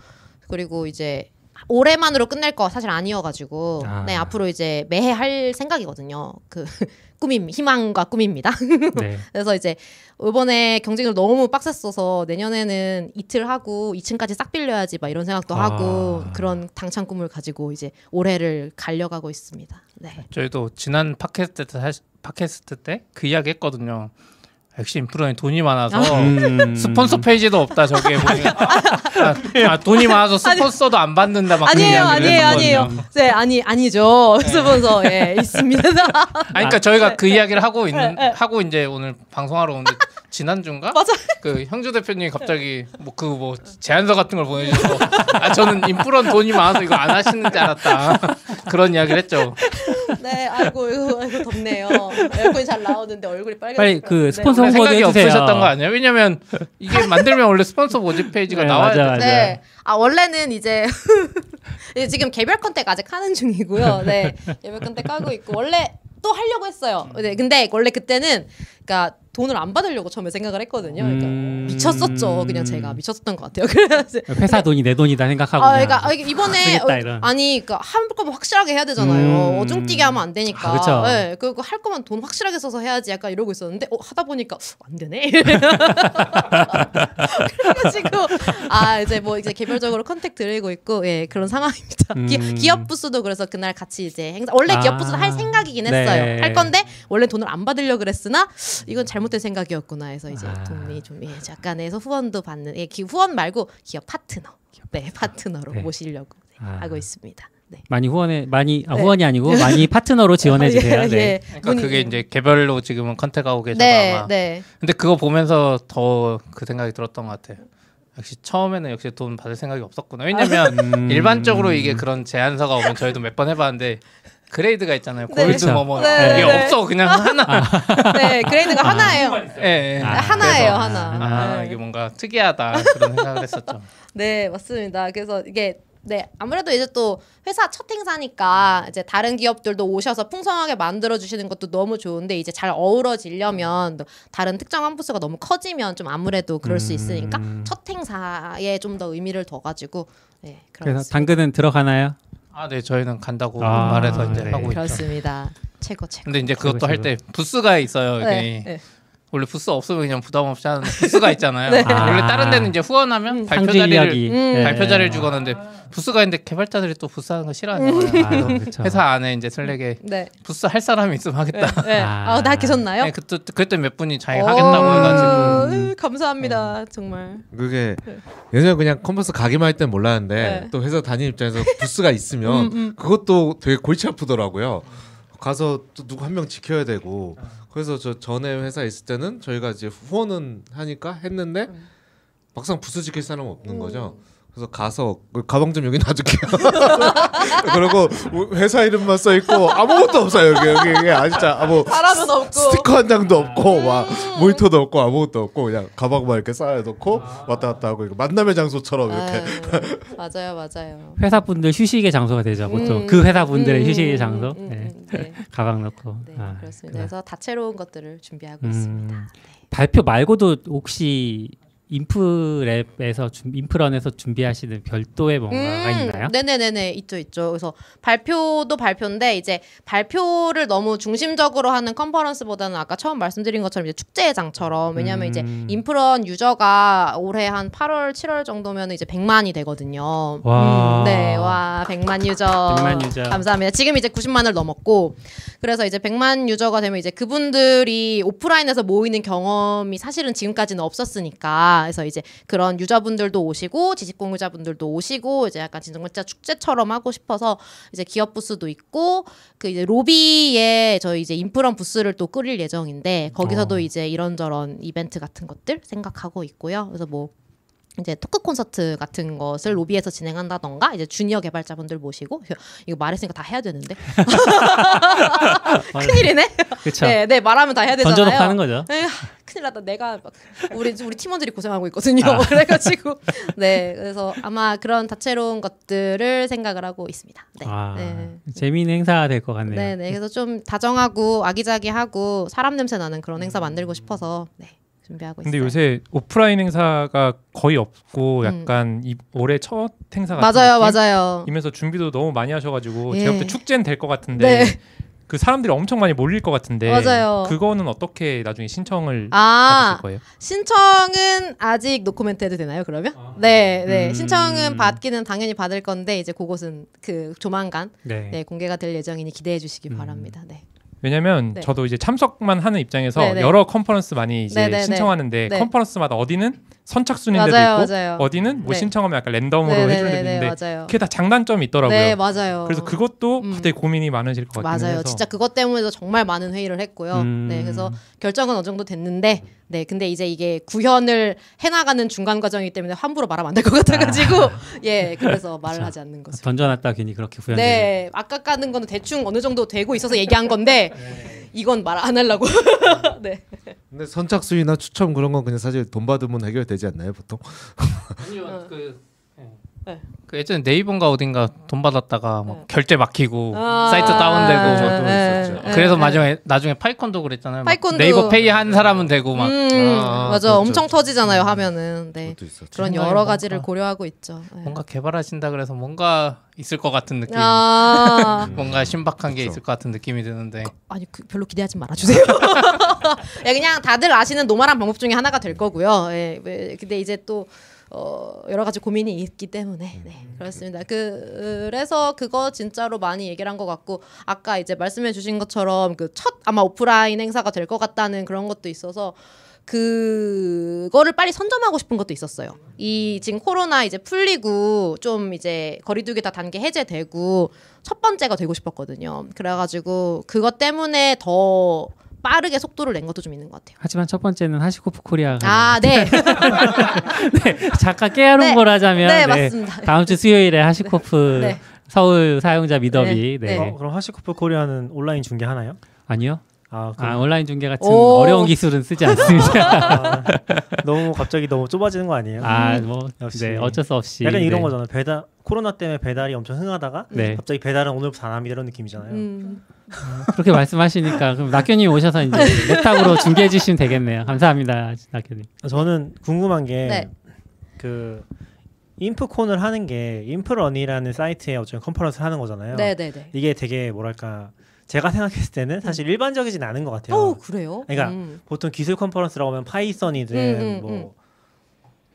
그리고 이제 올해만으로 끝낼 거 사실 아니어가지고 아. 네 앞으로 이제 매해 할 생각이거든요. 그 꿈임 희망과 꿈입니다. 네. 그래서 이제 이번에 경쟁을 너무 빡셌어서 내년에는 이틀 하고 2층까지 싹 빌려야지 막 이런 생각도 아. 하고 그런 당찬 꿈을 가지고 이제 올해를 갈려가고 있습니다. 네. 저희도 지난 팟캐스트 때, 팟캐스트 때 그 이야기 했거든요. 역시 인프라에 돈이 많아서 음. 스폰서 페이지도 없다 저기에 보면 아, 아, 돈이 많아서 스폰서도 안 받는다 막 아니에요, 아니에요. 아니에요. 네, 아니 아니죠. 스폰서 예 있습니다. 아니, 그러니까 저희가 그 이야기를 하고 있는 하고 이제 오늘 방송하러 오는데 지난 주인가? 맞아. 그 형주 대표님이 갑자기 뭐그 뭐 제안서 같은 걸 보내주셔서 아 저는 인프런 돈이 많아서 이거 안 하시는 줄 알았다 그런 이야기를 했죠. 네, 아이고 이거, 아이고 덥네요. 에어컨이 잘 나오는데 얼굴이 빨개. 빨리 그 스폰서 원래 홍보도 생각이 해주세요. 없으셨던 거 아니에요? 왜냐면 이게 만들면 원래 스폰서 모집 페이지가 네, 나와야 맞아, 돼. 맞아. 네. 아 원래는 이제 이제 지금 개별 contact 아직 하는 중이고요. 네. 개별 contact 하고 있고 원래 또 하려고 했어요. 네. 근데 원래 그때는 그러니까 돈을 안 받으려고 처음에 생각을 했거든요. 그러니까 음. 미쳤었죠. 그냥 제가 미쳤었던 것 같아요. 그래서 회사 돈이 내 돈이다 생각하고 아, 그러니까 아, 이번에 쓰겠다, 어, 이런. 아니, 그러니까 한꺼번에 확실하게 해야 되잖아요. 음. 어중띠게 하면 안 되니까. 아, 그쵸. 네, 그거 할 거면 돈 확실하게 써서 해야지. 약간 이러고 있었는데 어, 하다 보니까 안 되네. 그래가지고 아 이제 뭐 이제 개별적으로 컨택 드리고 있고 예 그런 상황입니다. 음. 기, 기업 부스도 그래서 그날 같이 이제 행사 원래 아. 기업 부스도 할 생각이긴 네. 했어요. 할 건데 원래 돈을 안 받으려 고 그랬으나 이건 잘못 잘못된 생각이었구나 해서 이제 아. 돈이 좀 예, 약간에서 후원도 받는 예, 기, 후원 말고 기업 파트너 네 파트너로 네. 모시려고 네, 아. 하고 있습니다. 네. 많이 후원해 많이 아, 네. 후원이 아니고 많이 파트너로 지원해 주세요. 예, 네. 예. 그러니까 문의- 그게 이제 개별로 지금은 contact하고 계셔서 네, 아마 네. 근데 그거 보면서 더 그 생각이 들었던 것 같아요. 역시 처음에는 역시 돈 받을 생각이 없었구나. 왜냐면 음. 일반적으로 이게 그런 제안서가 오면 저희도 몇 번 해봤는데 grade가 있잖아요. 네. 골드. 뭐뭐 네, 이게 네. 없어 그냥 하나. 네, grade가 하나예요. 예, 예. 아, 하나예요, 그래서 하나. 아 네. 이게 뭔가 특이하다 그런 생각을 했었죠. 네, 맞습니다. 그래서 이게 네 아무래도 이제 또 회사 첫 행사니까 이제 다른 기업들도 오셔서 풍성하게 만들어 주시는 것도 너무 좋은데 이제 잘 어우러지려면 또 다른 특정 한 부스가 너무 커지면 좀 아무래도 그럴 수 있으니까 음. 첫 행사에 좀 더 의미를 둬 가지고 네 그래서 그렇습니다. 당근은 들어가나요? 아, 네 저희는 간다고 아, 말해서 이제 네. 하고 있죠. 그렇습니다. 최고 최고. 근데 이제 그것도 할 때 부스가 있어요. 이게 네, 네. 원래 부스 없으면 그냥 부담 없이 하는 부스가 있잖아요. 네. 원래 아. 다른 데는 이제 후원하면 발표 상주 자리를 이야기. 음. 네. 발표 자리를 주거는데 부스가 있는데 개발자들이 또 부스 하는 거 싫어하잖아요. 아, 그래서 그렇죠. 회사 안에 이제 Slack에 네. 부스 할 사람이 있으면 하겠다. 네. 아. 아, 다 계셨나요? 네, 그때 그때 몇 분이 자기 하겠다고 오, 해가지고 으, 감사합니다. 정말. 그게 예전에 그냥 컨퍼런스 가기만 할 땐 몰랐는데 네. 또 회사 다니는 입장에서 부스가 있으면 음, 음. 그것도 되게 골치 아프더라고요. 가서 또 누구 한 명 지켜야 되고. 그래서 저 전에 회사에 있을 때는 저희가 이제 후원은 하니까 했는데 막상 부스 지킬 사람 없는 거죠. 그래서 가서 그 가방 좀 여기 놔둘게요. 그리고 회사 이름만 써 있고 아무것도 없어요 여기 여기 여기 아 진짜 아무 사람은 없고. 스티커 한 장도 없고 막 모니터도 없고 아무것도 없고 그냥 가방만 이렇게 쌓아놓고 왔다 갔다 하고 만남의 장소처럼 이렇게 아, 맞아요, 맞아요. 회사 분들 휴식의 장소가 되죠. 보통 음. 그 회사 분들의 음, 휴식의 음, 장소. 음, 네. 음, 네. 가방 넣고. 네, 아, 그렇습니다. 그래. 그래서 다채로운 것들을 준비하고 음. 있습니다. 발표 말고도 혹시 인프랩에서 준- 인프런에서 준비하시는 별도의 뭔가가 있나요? 음, 네네네네 있죠 있죠. 그래서 발표도 발표인데 이제 발표를 너무 중심적으로 하는 컨퍼런스보다는 아까 처음 말씀드린 것처럼 이제 축제장처럼 왜냐하면 이제 음. 인프런 유저가 올해 한 8월 7월 정도면 이제 100만이 되거든요. 와. 음, 네, 와 100만 유저. 100만 유저. 감사합니다. 지금 이제 90만을 넘었고 그래서 이제 100만 유저가 되면 이제 그분들이 오프라인에서 모이는 경험이 사실은 지금까지는 없었으니까 그래서 이제 그런 유저분들도 오시고 지식 공유자분들도 오시고 이제 약간 진짜 축제처럼 하고 싶어서 이제 기업 부스도 있고 그 이제 로비에 저희 이제 인프런 부스를 또 꾸릴 예정인데 거기서도 어. 이제 이런저런 이벤트 같은 것들 생각하고 있고요. 그래서 뭐 이제 토크 콘서트 같은 것을 로비에서 진행한다던가 이제 주니어 개발자분들 모시고 이거 말했으니까 다 해야 되는데 큰일이네. 그렇죠. 네, 네 말하면 다 해야 되잖아요. 던져놓고 하는 거죠. 에휴, 큰일 났다. 내가 막 우리 우리 팀원들이 고생하고 있거든요. 그래가지고 네, 그래서 아마 그런 다채로운 것들을 생각을 하고 있습니다. 네, 아, 네. 재미있는 행사가 될것 같네요. 네, 네. 그래서 좀 다정하고 아기자기하고 사람 냄새 나는 그런 행사 만들고 싶어서 네 준비하고 근데 있어요. 요새 오프라인 행사가 거의 없고 음. 약간 이 올해 첫 행사 같은 맞아요, 느낌? 맞아요. 이면서 준비도 너무 많이 하셔가지고 예. 제가 볼때 축제는 될 것 같은데 네. 그 사람들이 엄청 많이 몰릴 것 같은데 맞아요. 그거는 어떻게 나중에 신청을 아, 받으실 거예요? 신청은 아직 노코멘트 해도 되나요? 그러면? 네, 네. 음. 신청은 받기는 당연히 받을 건데 이제 그것은 그 조만간 네. 네, 공개가 될 예정이니 기대해 주시기 음. 바랍니다. 네. 왜냐면 네. 저도 이제 참석만 하는 입장에서 네네. 여러 컨퍼런스 많이 이제 네네네. 신청하는데 네. 컨퍼런스마다 어디는 선착 순인데도 맞아요, 있고 맞아요. 어디는 뭐 네. 신청하면 약간 랜덤으로 해주는 데도 있는데 맞아요. 그게 다 장단점이 있더라고요. 네, 맞아요. 그래서 그것도 음. 되게 고민이 많으실 것 같긴 맞아요. 진짜 그것 때문에도 정말 많은 회의를 했고요. 음. 네, 그래서 결정은 어느 정도 됐는데, 네, 근데 이제 이게 구현을 해나가는 중간 과정이기 때문에 함부로 말하면 안 될 것 같아가지고, 예, 그래서 말을 하지 않는 거죠. 던져놨다 괜히 그렇게 후연되는. 네, 아까 까는 거는 대충 어느 정도 되고 있어서 얘기한 건데, 이건 말 안 하려고. 네. 근데 선착순이나 추첨 그런 건 그냥 사실 돈 받으면 해결되지 않나요 보통? 아니요 그, 네. 그 예전에 네이버인가 어딘가 돈 받았다가 막 네. 결제 막히고 아, 사이트 다운되고 네, 있었죠. 네, 그래서 네. 마지막에 나중에 파이콘도 그랬잖아요. 막 파이콘도- 네이버 페이 한 사람은 되고 막 음, 아, 맞아. 그렇죠. 엄청 터지잖아요, 하면은. 네. 그런 생각이 여러 뭔가- 가지를 고려하고 있죠. 네. 뭔가 개발하신다 그래서 뭔가 있을 것 같은 느낌. 아, 뭔가 신박한 게 그쵸. 있을 것 같은 느낌이 드는데 아니 그 별로 기대하지 말아주세요. 예, 그냥 다들 아시는 normal한 방법 중에 하나가 될 거고요. 예, 왜- 근데 이제 또 어, 여러 가지 고민이 있기 때문에 네, 그렇습니다. 그 그래서 그거 진짜로 많이 얘기를 한 것 같고 아까 이제 말씀해 주신 것처럼 그 첫 아마 오프라인 행사가 될 것 같다는 그런 것도 있어서 그거를 빨리 선점하고 싶은 것도 있었어요. 이 지금 코로나 이제 풀리고 좀 이제 거리두기 다 단계 해제되고 첫 번째가 되고 싶었거든요. 그래가지고 그것 때문에 더 빠르게 속도를 낸 것도 좀 있는 것 같아요. 하지만 첫 번째는 HashiCorp 코리아가 아, 네. 네, 잠깐 깨알은 네. 걸 하자면 네, 네, 맞습니다. 다음 주 수요일에 HashiCorp 네. 서울 사용자 meetup이 네, 네. 네. 어, 그럼 HashiCorp 코리아는 온라인 중계 하나요? 아니요 아, 아, 온라인 중계 같은 오. 어려운 기술은 쓰지 않습니다 아, 너무 갑자기 너무 좁아지는 거 아니에요? 아 뭐 역시. 네, 어쩔 수 없이 약간 이런 네. 거잖아요. 배달 코로나 때문에 배달이 엄청 흥하다가 네 갑자기 배달은 오늘부터 안 합니다 이런 느낌이잖아요. 음. 그렇게 말씀하시니까 그럼 낙교님 오셔서 이제 랩탑으로 중계해 주시면 되겠네요 감사합니다 낙교님 저는 궁금한 게 네. 그 인프콘을 하는 게 인프런이라는 사이트에 어쩌면 컨퍼런스를 하는 거잖아요. 네, 네, 네. 이게 되게 뭐랄까 제가 생각했을 때는 사실 일반적이진 않은 것 같아요. 어, 그래요? 그러니까 음. 보통 기술 컨퍼런스라고 하면 Python이든 음, 음, 뭐 음.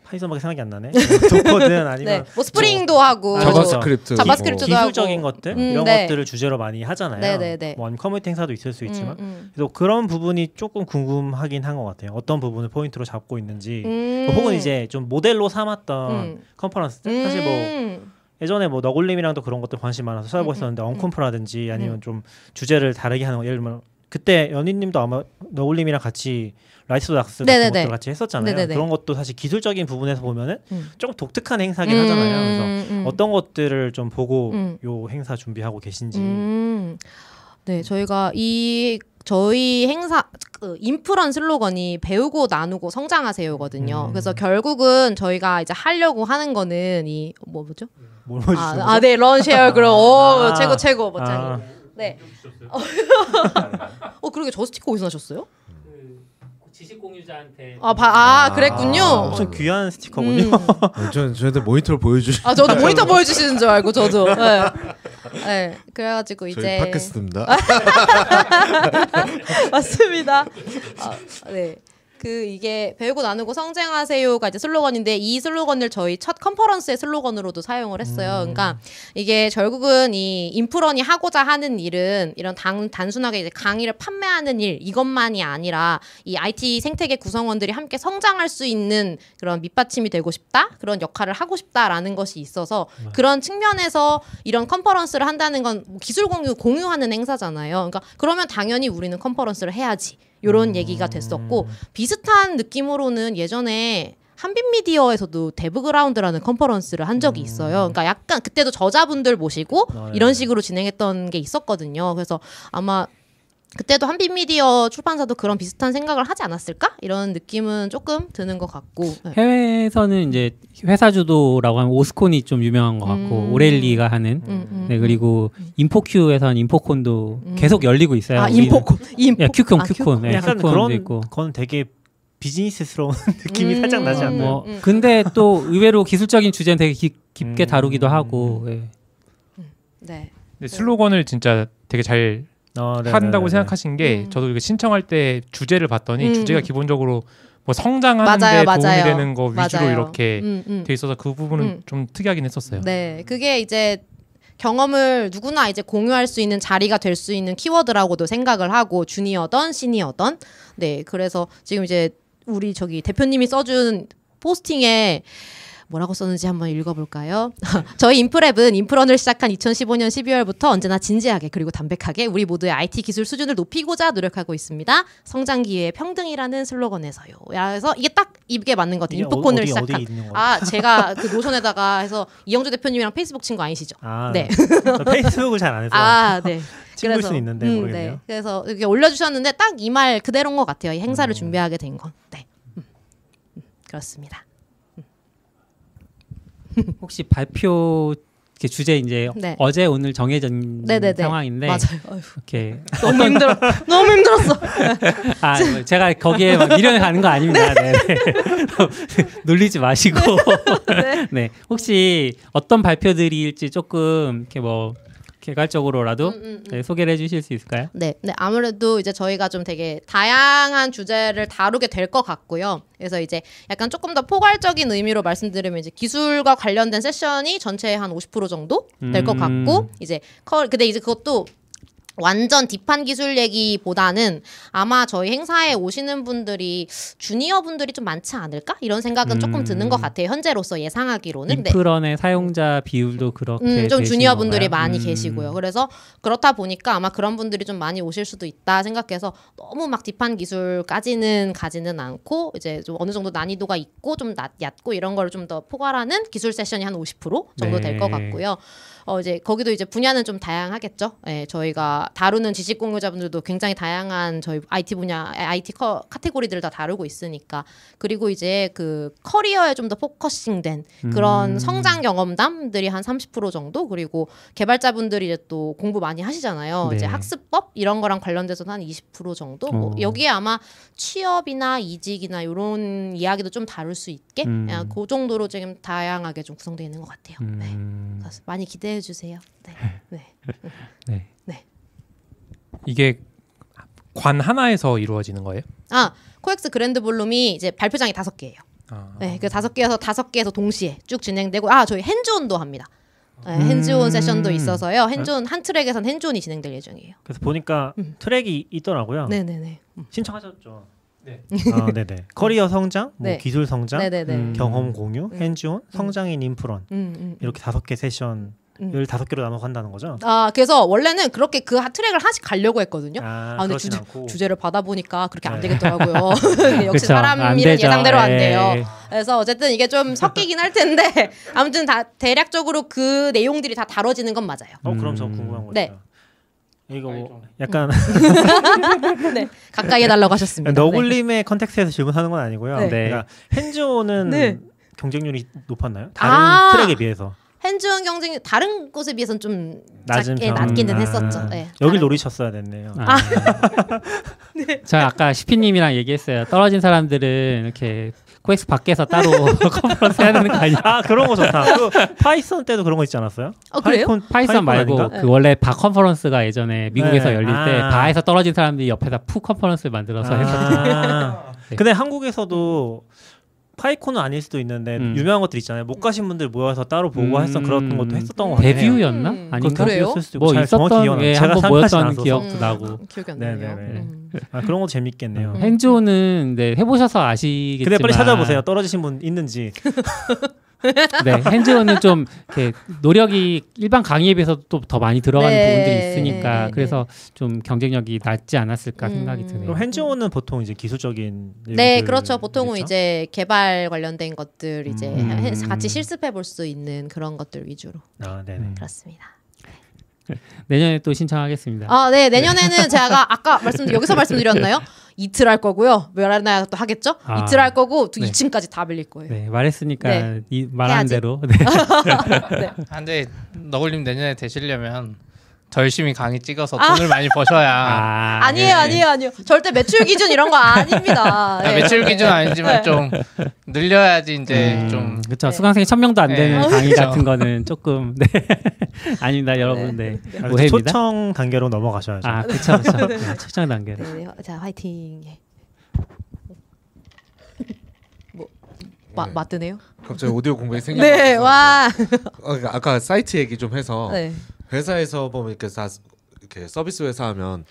Python밖에 생각이 안 나네. Docker든 아니면 네. 뭐 Spring도 하고 아, JavaScript JavaScript도 뭐 하고. 기술적인 것들 음, 이런 네. 것들을 주제로 많이 하잖아요. 네, 네, 네. 뭐 커뮤니티 행사도 있을 수 있지만 음, 그래서 그런 부분이 조금 궁금하긴 한 것 같아요. 어떤 부분을 포인트로 잡고 있는지 음. 뭐 혹은 이제 좀 모델로 삼았던 음. 컨퍼런스들 사실 뭐 음. 예전에 뭐 너굴님이랑도 그런 것들 관심 많아서 찾아보고 음, 있었는데 음, unconf라든지 아니면 좀 주제를 다르게 하는 거 예를 들면 그때 연희님도 아마 너굴님이랑 같이 Write the Docs 같은 네네네. 것들 같이 했었잖아요. 네네네. 그런 것도 사실 기술적인 부분에서 보면은 음. 조금 독특한 행사긴 하잖아요. 그래서 음, 음. 어떤 것들을 좀 보고 음. 요 행사 준비하고 계신지. 음. 네, 저희가 이 저희 행사 그 인프런 슬로건이 배우고 나누고 성장하세요거든요. 음. 그래서 결국은 저희가 이제 하려고 하는 거는 이 뭐 뭐죠? 뭘 보여주시는 아, 거죠? 아, 네, 런 쉐어 그럼 오 아. 최고 최고 멋쟁이. 아. 네. 어 그러게 저 스티커 어디서 나셨어요? 지식 공유자한테 아, 바, 아, 아. 그랬군요. 엄청 귀한 스티커군요. 음. 어, 저 저한테 모니터를 보여주시. 아 저도 모니터 보여주시는 줄 알고 저도. 네. 네. 그래가지고 이제 팟캐스트입니다. 맞습니다. 아, 네. 그 이게 배우고 나누고 성장하세요가 이제 슬로건인데 이 슬로건을 저희 첫 컨퍼런스의 슬로건으로도 사용을 했어요. 그러니까 이게 결국은 이 인프런이 하고자 하는 일은 이런 단, 단순하게 이제 강의를 판매하는 일 이것만이 아니라 이 IT 생태계 구성원들이 함께 성장할 수 있는 그런 밑받침이 되고 싶다 그런 역할을 하고 싶다라는 것이 있어서 그런 측면에서 이런 컨퍼런스를 한다는 건뭐 기술 공유 공유하는 행사잖아요. 그러니까 그러면 당연히 우리는 컨퍼런스를 해야지. 요런 얘기가 됐었고 비슷한 느낌으로는 예전에 한빛 미디어에서도 DevGround라는 컨퍼런스를 한 적이 있어요. 그러니까 약간 그때도 저자분들 모시고 아, 네. 이런 식으로 진행했던 게 있었거든요. 그래서 아마 그때도 한빛 미디어 출판사도 그런 비슷한 생각을 하지 않았을까? 이런 느낌은 조금 드는 것 같고. 네. 해외에서는 이제 회사 주도라고 하면 오스콘이 좀 유명한 것 같고 음. 오렐리가 하는 음, 음, 네 그리고 인포큐에서는 인포콘도 음. 계속 열리고 있어요. 아 인포콘, 인포. 예, 큐콘, 아, 큐콘, 예, 약간 큐콘도 그런 있고. 건 되게 비즈니스스러운 느낌이 음. 살짝 나지 않나요? 뭐 음. 근데 또 의외로 기술적인 주제는 되게 깊, 깊게 음. 다루기도 하고 예. 네. 근데 슬로건을 진짜 되게 잘 어, 네, 한다고 네, 네. 생각하신 게 음. 저도 이거 신청할 때 주제를 봤더니 음, 주제가 음. 기본적으로 뭐 성장하는 맞아요, 데 도움이 맞아요. 되는 거 위주로 맞아요. 이렇게 음, 음. 돼 있어서 그 부분은 음. 좀 특이하긴 했었어요. 네, 그게 이제 경험을 누구나 이제 공유할 수 있는 자리가 될 수 있는 키워드라고도 생각을 하고 주니어던 시니어던 네 그래서 지금 이제 우리 저기 대표님이 써준 포스팅에 뭐라고 썼는지 한번 읽어볼까요? 저희 인프랩은 인프런을 시작한 2015년 12월부터 언제나 진지하게 그리고 담백하게 우리 모두의 IT 기술 수준을 높이고자 노력하고 있습니다. 성장 기회의 평등이라는 슬로건에서요. 그래서 이게 딱 입에 맞는 것 같아요. 이게 인포콘을 어디, 시작한. 어디? 아 제가 그 노션에다가 해서 이영주 대표님이랑 페이스북 친구 아니시죠? 아, 네. 저 페이스북을 잘 안 해서 아, 네. 친구일 수는 있는데 음, 모르겠네요. 네. 그래서 이렇게 올려주셨는데 딱 이 말 그대로인 것 같아요. 이 행사를 음. 준비하게 된 건. 네. 음. 음, 그렇습니다. 혹시 발표 이렇게 주제 이제 네. 어제 오늘 정해진 네네네. 상황인데 맞아요. 이렇게 너무 힘들어. 너무 힘들었어. 아 제가 거기에 막 미련을 가는 거 아닙니다. 네. 놀리지 마시고 네. 네 혹시 어떤 발표들일지 조금 이렇게 뭐 개괄적으로라도 음, 음, 음. 네, 소개를 해주실 수 있을까요? 네, 네 아무래도 이제 저희가 좀 되게 다양한 주제를 다루게 될 것 같고요. 그래서 이제 약간 조금 더 포괄적인 의미로 말씀드리면 이제 기술과 관련된 세션이 전체의 한 50% 정도 될것 음. 같고 이제 커 근데 이제 그것도 완전 딥한 기술 얘기보다는 아마 저희 행사에 오시는 분들이 주니어 분들이 좀 많지 않을까 이런 생각은 조금 음. 드는 것 같아요. 현재로서 예상하기로는. 근데 인프런의 사용자 비율도 그렇게 음, 좀 주니어 분들이? 많이 음. 계시고요. 그래서 그렇다 보니까 아마 그런 분들이 좀 많이 오실 수도 있다 생각해서 너무 막 딥한 기술까지는 가지는 않고 이제 좀 어느 정도 난이도가 있고 좀 낮, 얕고 이런 걸 좀 더 포괄하는 기술 세션이 한 50% 정도 네. 될것 같고요. 어 이제 거기도 이제 분야는 좀 다양하겠죠. 예, 저희가 다루는 지식 공유자분들도 굉장히 다양한 저희 IT 분야, IT 커, 카테고리들을 다 다루고 있으니까 그리고 이제 그 커리어에 좀 더 포커싱된 그런 음. 성장 경험담들이 한 30% 정도 그리고 개발자분들이 이제 또 공부 많이 하시잖아요. 네. 이제 학습법 이런 거랑 관련돼서는 한20% 정도. 뭐 어. 여기에 아마 취업이나 이직이나 이런 이야기도 좀 다룰 수 있게 음. 예, 그 정도로 지금 다양하게 좀 구성되어 있는 것 같아요. 네. 음, 그래서 많이 기대해 주세요. 네. 네. 네. 네. 이게 관 하나에서 이루어지는 거예요? 아 코엑스 그랜드 볼룸이 이제 발표장이 다섯 개예요. 아. 네, 그 다섯 개에서 다섯 개에서 동시에 쭉 진행되고 아 저희 hands-on도 합니다. 네, 음. hands-on 세션도 있어서요. hands-on 한 트랙에선 hands-on이 진행될 예정이에요. 그래서 보니까 음. 트랙이 있더라고요. 네네네. 신청하셨죠. 네. 아, 네네. 커리어 성장, 뭐 네. 기술 성장, 네네네. 음. 경험 공유, 음. hands-on, 성장 in 인프런 음, 음. 이렇게 다섯 개 세션 을 음. 다섯 개로 나눠 간다는 거죠. 아 그래서 원래는 그렇게 그 하- 트랙을 하나씩 가려고 했거든요. 아, 아, 근데 주제, 않고 주제를 받아보니까 그렇게 안 네. 되겠더라고요. 역시 그쵸. 사람 안 일은. 예상대로 안 예. 돼요. 그래서 어쨌든 이게 좀 섞이긴 할 텐데 아무튼 다 대략적으로 그 내용들이 다 다뤄지는 건 맞아요. 어 그럼 저 음. 궁금한 거죠. 네. 이거 뭐 약간 네, 가까이 해달라고 하셨습니다. 너굴님의 컨텍스트에서 질문하는 건 아니고요. 네. 그러니까 핸즈온은 네. 경쟁률이 높았나요? 다른 아. 트랙에 비해서 네. hands-on 경쟁이 다른 곳에 비해서는 좀 낮은 작게 편. 낮기는 아. 했었죠. 네. 여기 다른- 노리셨어야 됐네요. 아. 저 아까 시피님이랑 얘기했어요. 떨어진 사람들은 이렇게 코엑스 밖에서 따로 컨퍼런스 해야 되는 거 아니야? 아 그런 거 좋다. 그 Python 때도 그런 거 있지 않았어요? 어, 그래요? PyCon, Python 말고 아닌가? 그 원래 바 컨퍼런스가 예전에 미국에서 네. 열릴 때 아. 바에서 떨어진 사람들이 옆에다 Foo 컨퍼런스를 만들어서. 아. 네. 근데 한국에서도 파이콘은 아닐 수도 있는데 음. 유명한 것들 있잖아요. 못 가신 분들 모여서 따로 보고 음. 했던 그런 것도 했었던 것 같아요. 데뷔였나? 음. 아닌가? 그래요? 데뷔였을 수도 있고 뭐 있었던 제가 한번 모였던. 기억도 음, 나고. 기억이 안 나네요. 네네네. 음. 아, 그런 것도 재밌겠네요. 음. 핸즈온은 네, 해보셔서 아시겠지만 근데 빨리 찾아보세요. 떨어지신 분 있는지. 네, 핸즈온은 좀 이렇게 노력이 일반 강의에 비해서 또 더 많이 들어가는 네. 부분들이 있으니까 네. 그래서 좀 경쟁력이 낮지 않았을까 음. 생각이 드네요. 그럼 핸즈온은 보통 이제 기술적인 네? 그렇죠. 보통은 이제 개발 관련된 것들 이제 음. 해- 같이 실습해 볼 수 있는 그런 것들 위주로 아, 네네. 음. 그렇습니다. 내년에 또 신청하겠습니다. 아, 네. 내년에는 제가 아까 말씀 여기서 말씀드렸나요? 이틀 할 거고요. 몇날 또 하겠죠? 아. 이틀 할 거고 또 네. 2층까지 다 빌릴 거예요. 네, 말했으니까 네. 이 말한 해야지. 대로. 네. 아, 근데 너굴님 내년에 되시려면 더 열심히 강의 찍어서 아. 돈을 많이 버셔야 아, 아니에요, 네. 아니에요, 아니에요. 절대 매출 기준 이런 거 아닙니다. 아, 네. 매출 기준 아니지만 좀 늘려야지 이제 음, 좀 그렇죠. 네. 수강생이 천 명도 안 되는 네. 강의. 같은 거는 조금 네. 아닙니다, 여러분. 네. 아, 오해입니다. 초청 단계로 넘어가셔야죠. 아, 그렇죠, 그렇죠. 네, 초청 단계. 네, 네. 자, 화이팅. 예. 뭐 마, 네. 맞드네요? 갑자기 오디오 공백이 생긴 네, 와. 아까 사이트 얘기 좀 해서 네. 회사에서 보면 이렇게 다 이렇게 서비스 회사 하면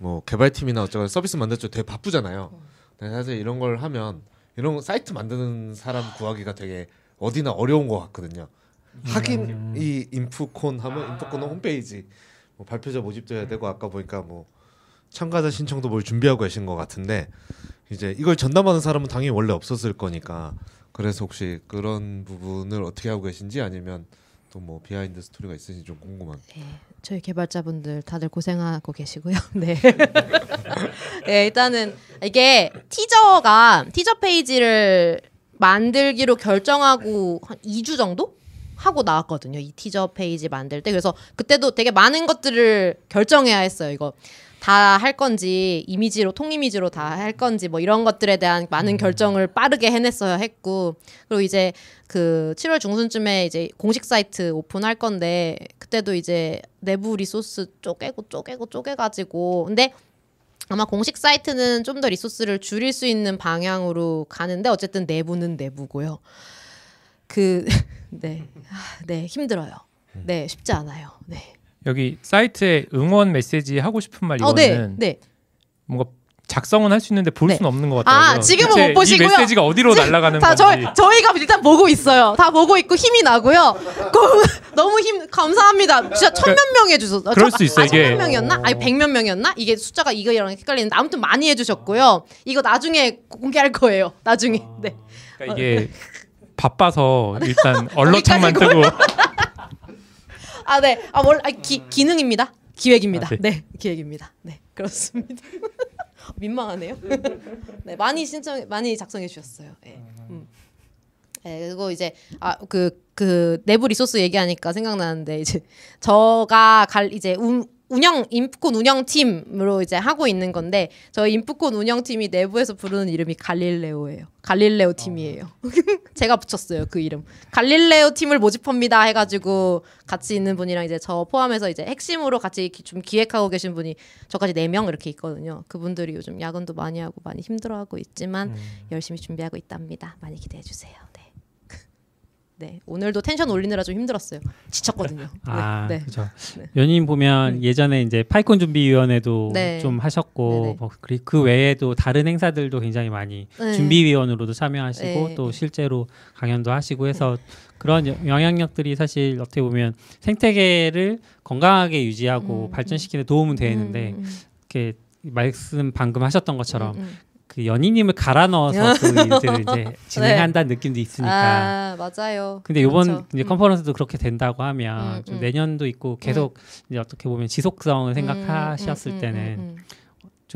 뭐 개발팀이나 어쩌고 서비스 만들 때 되게 바쁘잖아요. 근데 사실 이런 걸 하면 이런 거 사이트 만드는 사람 구하기가 되게 어디나 어려운 것 같거든요. 하긴 이 인프콘 하면 인프콘은 홈페이지 뭐 발표자 모집도 해야 되고 아까 보니까 뭐 참가자 신청도 뭘 준비하고 계신 것 같은데 이제 이걸 전담하는 사람은 당연히 원래 없었을 거니까 그래서 혹시 그런 부분을 어떻게 하고 계신지 아니면 또 뭐 behind story가 있으신지 좀 궁금한. 저희 개발자분들 다들 고생하고 계시고요. 네. 네, 일단은 이게 티저가 티저 페이지를 만들기로 결정하고 한 2주 정도 하고 나왔거든요. 이 티저 페이지 만들 때. 그래서 그때도 되게 많은 것들을 결정해야 했어요. 이거 다 할 건지 이미지로 통 이미지로 다 할 건지 뭐 이런 것들에 대한 많은 결정을 빠르게 해냈어야 했고 그리고 이제 그 7월 중순쯤에 이제 공식 사이트 오픈할 건데 그때도 이제 내부 resource 쪼개고 쪼개고 쪼개가지고 근데 아마 공식 사이트는 좀 더 resource를 줄일 수 있는 방향으로 가는데 어쨌든 내부는 내부고요. 그 네, 아, 네 힘들어요. 네 쉽지 않아요. 네. 여기 사이트에 응원 메시지 하고 싶은 말 어, 이거는 네, 네. 뭔가 작성은 할 수 있는데 볼 네. 수는 없는 것 같아요. 아, 지금은 못 보시고요. 이 메시지가 어디로 날아가는 다 건지. 저희 저희가 일단 보고 있어요. 다 보고 있고 힘이 나고요. 그, 너무 힘 감사합니다. 진짜 천몇 명 해주셨어. 그럴 수 있어, 아, 이게. 천몇 명이었나? 아니 백몇 명이었나? 이게 숫자가 이거랑 헷갈리는데 아무튼 많이 해주셨고요. 이거 나중에 공개할 거예요. 나중에. 네. 그러니까 이게 바빠서 일단 언러창만 뜨고 아 네. 아 원, 아, 기, 기능입니다. 기획입니다. 아, 네. 네. 기획입니다. 네, 그렇습니다. 민망하네요. 네, 많이 신청, 많이 작성해 주셨어요. 네. 음. 네, 그리고 이제 아그그 내부 리소스 얘기하니까 생각나는데 이제 저가 갈 이제 운, 운영 인프콘 운영 팀으로 이제 하고 있는 건데 저희 인프콘 운영 팀이 내부에서 부르는 이름이 갈릴레오예요. 갈릴레오 팀이에요. 제가 붙였어요 그 이름. 갈릴레오 팀을 모집합니다 해가지고 같이 있는 분이랑 이제 저 포함해서 이제 핵심으로 같이 기- 좀 기획하고 계신 분이 저까지 네 명 이렇게 있거든요. 그분들이 요즘 야근도 많이 하고 많이 힘들어하고 있지만 열심히 준비하고 있답니다. 많이 기대해 주세요. 네. 네 오늘도 텐션 올리느라 좀 힘들었어요. 지쳤거든요. 아, 네. 네. 그죠. 연인 보면 예전에 이제 파이콘 준비위원회도 네. 좀 하셨고 네네. 뭐 그리- 그 외에도 다른 행사들도 굉장히 많이 네. 준비위원으로도 참여하시고 네. 또 실제로 강연도 하시고 해서 그런 여- 영향력들이 사실 어떻게 보면 생태계를 건강하게 유지하고 음, 발전시키는 데 도움은 되는데 음, 음, 이렇게 말씀 방금 하셨던 것처럼 음, 음. 그 연인님을 갈아 넣어서 그 일들을 이제 진행한다는 느낌도 있으니까. 아 맞아요. 근데 이번 그렇죠. 이제 음. 컨퍼런스도 그렇게 된다고 하면 음, 좀 음. 내년도 있고 계속 이제 어떻게 보면 지속성을 생각하셨을 음, 음, 음, 때는 음, 음.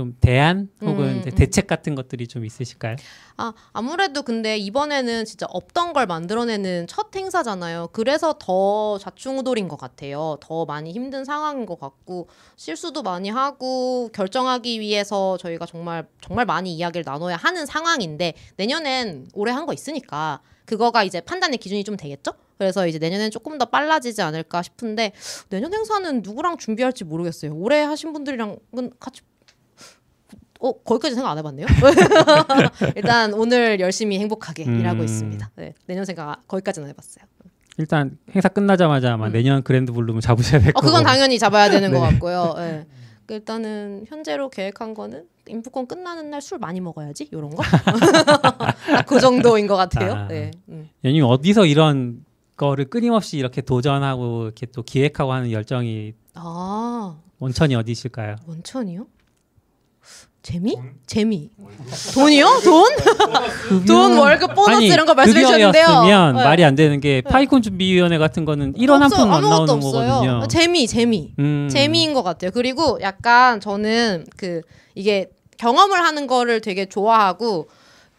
좀 대안 혹은 음, 음. 대책 같은 것들이 좀 있으실까요? 아 아무래도 근데 이번에는 진짜 없던 걸 만들어내는 첫 행사잖아요. 그래서 더 좌충우돌인 것 같아요. 더 많이 힘든 상황인 것 같고 실수도 많이 하고 결정하기 위해서 저희가 정말 정말 많이 이야기를 나눠야 하는 상황인데 내년엔 올해 한 거 있으니까 그거가 이제 판단의 기준이 좀 되겠죠? 그래서 이제 내년엔 조금 더 빨라지지 않을까 싶은데 내년 행사는 누구랑 준비할지 모르겠어요. 올해 하신 분들이랑은 같이 어 거기까지 생각 안 해봤네요. 일단 오늘 열심히 행복하게 음. 일하고 있습니다. 네, 내년 생각 아- 거기까지는 해봤어요. 일단 행사 끝나자마자 아마 내년 그랜드 블룸을 잡으셔야 될 음. 어 거고. 그건 당연히 잡아야 되는 것 네. 같고요. 네. 그 일단은 현재로 계획한 거는 인프콘 끝나는 날 술 많이 먹어야지 이런 거. 딱 그 정도인 것 같아요. 아. 네. 음. 연님 어디서 이런 거를 끊임없이 이렇게 도전하고 이렇게 또 기획하고 하는 열정이 아 원천이 어디실까요? 원천이요? 재미? 재미. 돈이요? 돈? 돈 월급 보너스 이런 거 말씀해 주셨는데요. 급여였으면 네. 말이 안 되는 게 파이콘 준비위원회 같은 거는 1원 한 푼안 아무것도 나오는 없어요. 거거든요. 재미, 재미. 음. 재미인 것 같아요. 그리고 약간 저는 그 이게 경험을 하는 거를 되게 좋아하고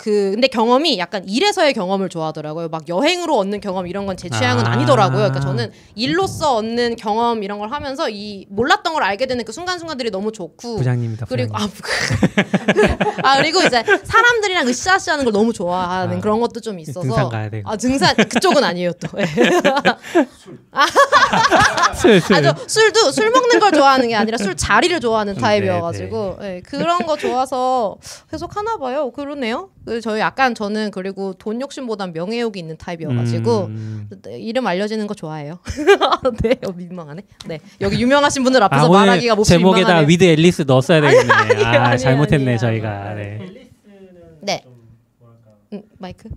그 근데 경험이 약간 일에서의 경험을 좋아하더라고요. 막 여행으로 얻는 경험 이런 건 제 취향은 아. 아~ 니더라고요 그러니까 저는 일로서 얻는 경험 이런 걸 하면서 이 몰랐던 걸 알게 되는 그 순간순간들이 너무 좋고 부장님이다. 그리고 부장님. 아, 아 그리고 이제 사람들이랑 으쌰으쌰하는 걸 너무 좋아하는 아. 그런 것도 좀 있어서 등산 가야 되고. 아 등산 그쪽은 아니에요 또. 예. 슬, 슬. 아, 저 술도 술 먹는 걸 좋아하는 게 아니라 술 자리를 좋아하는 네, 타입이어가지고 예, 그런 거 좋아서 계속 하나 봐요. 그러네요. 그 저희 약간 저는 그리고 돈 욕심보단 명예욕이 있는 타입이어가지고 음. 네, 이름 알려지는 거 좋아해요. 네, 어, 민망하네. 네, 여기 유명하신 분들 앞에서 아, 말하기가 몹시 제목에다 민망하네. with 앨리스 넣었어야 되겠네. 아니에요, 아, 아니에요, 잘못했네. 저희가. 네. 네. 음, 마이크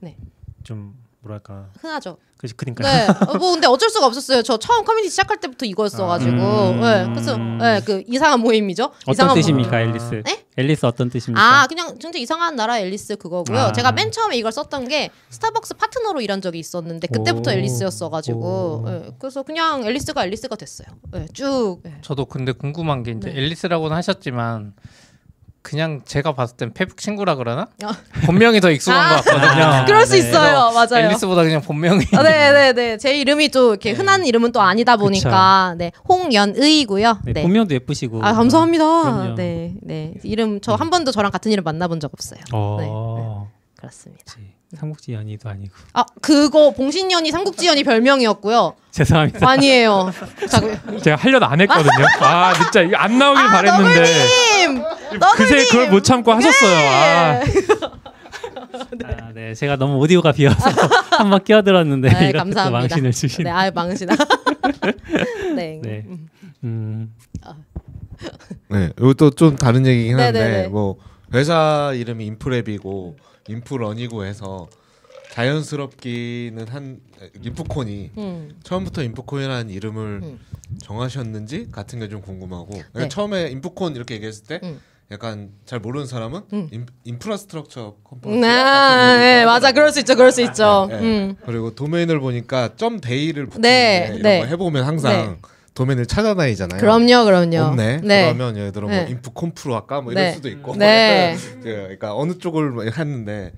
네. 좀 뭐랄까 흔하죠. 그 그러니까 네. 어, 뭐 근데 어쩔 수가 없었어요. 저 처음 커뮤니티 시작할 때부터 이거였어가지고. 음. 네. 그래서 네, 그 이상한 모임이죠. 어떤 이상한 뜻입니까, 모임. 앨리스? 네? 앨리스 어떤 뜻입니까? 아 그냥 진짜 이상한 나라 앨리스 그거고요. 아. 제가 맨 처음에 이걸 썼던 게 스타벅스 파트너로 일한 적이 있었는데 그때부터 오. 앨리스였어가지고 오. 예, 그래서 그냥 앨리스가 앨리스가 됐어요. 예, 쭉. 예. 저도 근데 궁금한 게 이제 네. 앨리스라고는 하셨지만 그냥 제가 봤을 땐 페북 친구라 그러나 어. 본명이 더 익숙한 것 같거든요. 아, 그럴 수 네. 있어요. 맞아요. 앨리스보다 그냥 본명이 아, 네, 네, 네. 제 이름이 또 이렇게 흔한 이름은 또 아니다 보니까 네 홍연의이고요. 네, 네. 본명도 예쁘시고. 아 감사합니다. 그럼요. 네, 네. 이름 저 한 번도 저랑 같은 이름 만나본 적 없어요. 어. 그렇습니다. 그치. 삼국지 연희도 아니고. 아 그거 봉신연이 삼국지연이 별명이었고요. 죄송합니다. 아니에요. 자, 그- 제가 하려다 안 했거든요. 아 진짜 이거 안 나오길 아, 바랬는데 너블님, 그새 너블님. 그걸 못 참고 하셨어요. 아, 아, 네, 제가 너무 오디오가 비어서 한번 끼어들었는데 네, 이렇게 또 감사합니다. 망신을 주신. 네, 아 망신아. 네. 네. 음, 네, 이것도 좀 다른 얘기긴 한데 네네네. 뭐 회사 이름이 인프랩이고 인프런이고 해서 자연스럽기는 한 인프콘이 음. 처음부터 인프콘이라는 이름을 음. 정하셨는지 같은 게 좀 궁금하고 그러니까 네. 처음에 인프콘 이렇게 얘기했을 때 음. 약간 잘 모르는 사람은 음. 인, infrastructure company 아, 네, 맞아. 그럴 수 있죠. 그럴 수 있죠. 음. 그리고 도메인을 보니까 점 day를 붙이는 네, 이런 네. 거 해보면 항상 도메인을 찾아다니잖아요. 그럼요, 그럼요. 없네. 네. 그러면 예를 들어 뭐 네. 인프콘프로 할까 뭐 이럴 네. 수도 있고. 네. 그, 그러니까 어느 쪽을 뭐 했는데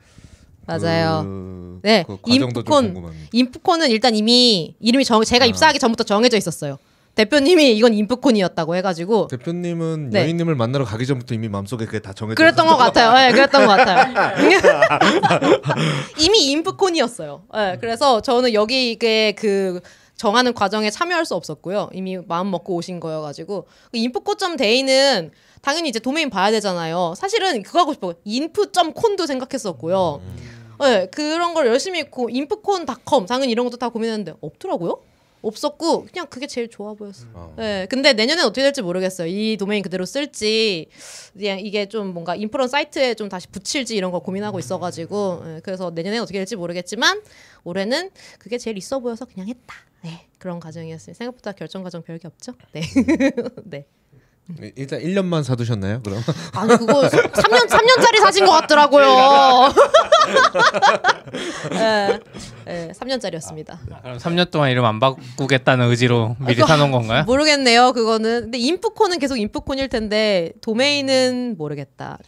맞아요. 그, 네, 그 인프콘. 인프콘은 일단 이미 이름이 정 제가 아. 입사하기 전부터 정해져 있었어요. 대표님이 이건 인프콘이었다고 해가지고 대표님은 네. 여인님을 만나러 가기 전부터 이미 마음속에 그게 다 정해져 그랬던 것 같아요. 네, 그랬던 것 같아요. 이미 인프콘이었어요. 네, 그래서 저는 여기에 그 정하는 과정에 참여할 수 없었고요. 이미 마음 먹고 오신 거여가지고 그 인프코.데이는 데이는 당연히 이제 도메인 봐야 되잖아요. 사실은 그거 하고 싶어요. 인프.콘도 생각했었고요. 네, 그런 걸 열심히 고 인프콘닷컴 당연히 이런 것도 다 고민했는데 없더라고요. 없었고 그냥 그게 제일 좋아 보였어요. 어. 네, 근데 내년엔 어떻게 될지 모르겠어요. 이 도메인 그대로 쓸지 그냥 이게 좀 뭔가 인프런 사이트에 좀 다시 붙일지 이런 거 고민하고 있어가지고 예, 그래서 내년에 어떻게 될지 모르겠지만 올해는 그게 제일 있어 보여서 그냥 했다. 네, 그런 과정이었어요. 생각보다 결정 과정 별게 없죠. 네, 네. 네, 일단 1년만 사두셨나요? 그럼 아니 그거 3년 3년짜리 사신 것 같더라고요. 예, 예, 3년짜리였습니다. 그럼 3년 동안 이름 안 바꾸겠다는 의지로 미리 그거- 사놓은 건가요? 모르겠네요. 그거는 근데 인프콘은 계속 인프콘일 텐데 도메인은 모르겠다.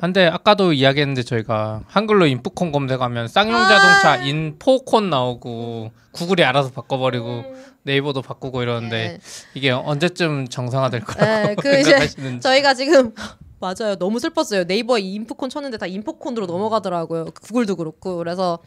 근데 아까도 이야기했는데 저희가 한글로 인프콘 검색하면 쌍용 자동차 인포콘 나오고 구글이 알아서 바꿔버리고 네이버도 바꾸고 이러는데 네. 이게 언제쯤 정상화될 거라고 네, 그 이제 생각하시는지 저희가 지금 맞아요. 너무 슬펐어요. 네이버에 인프콘 쳤는데 다 인포콘으로 넘어가더라고요. 구글도 그렇고 그래서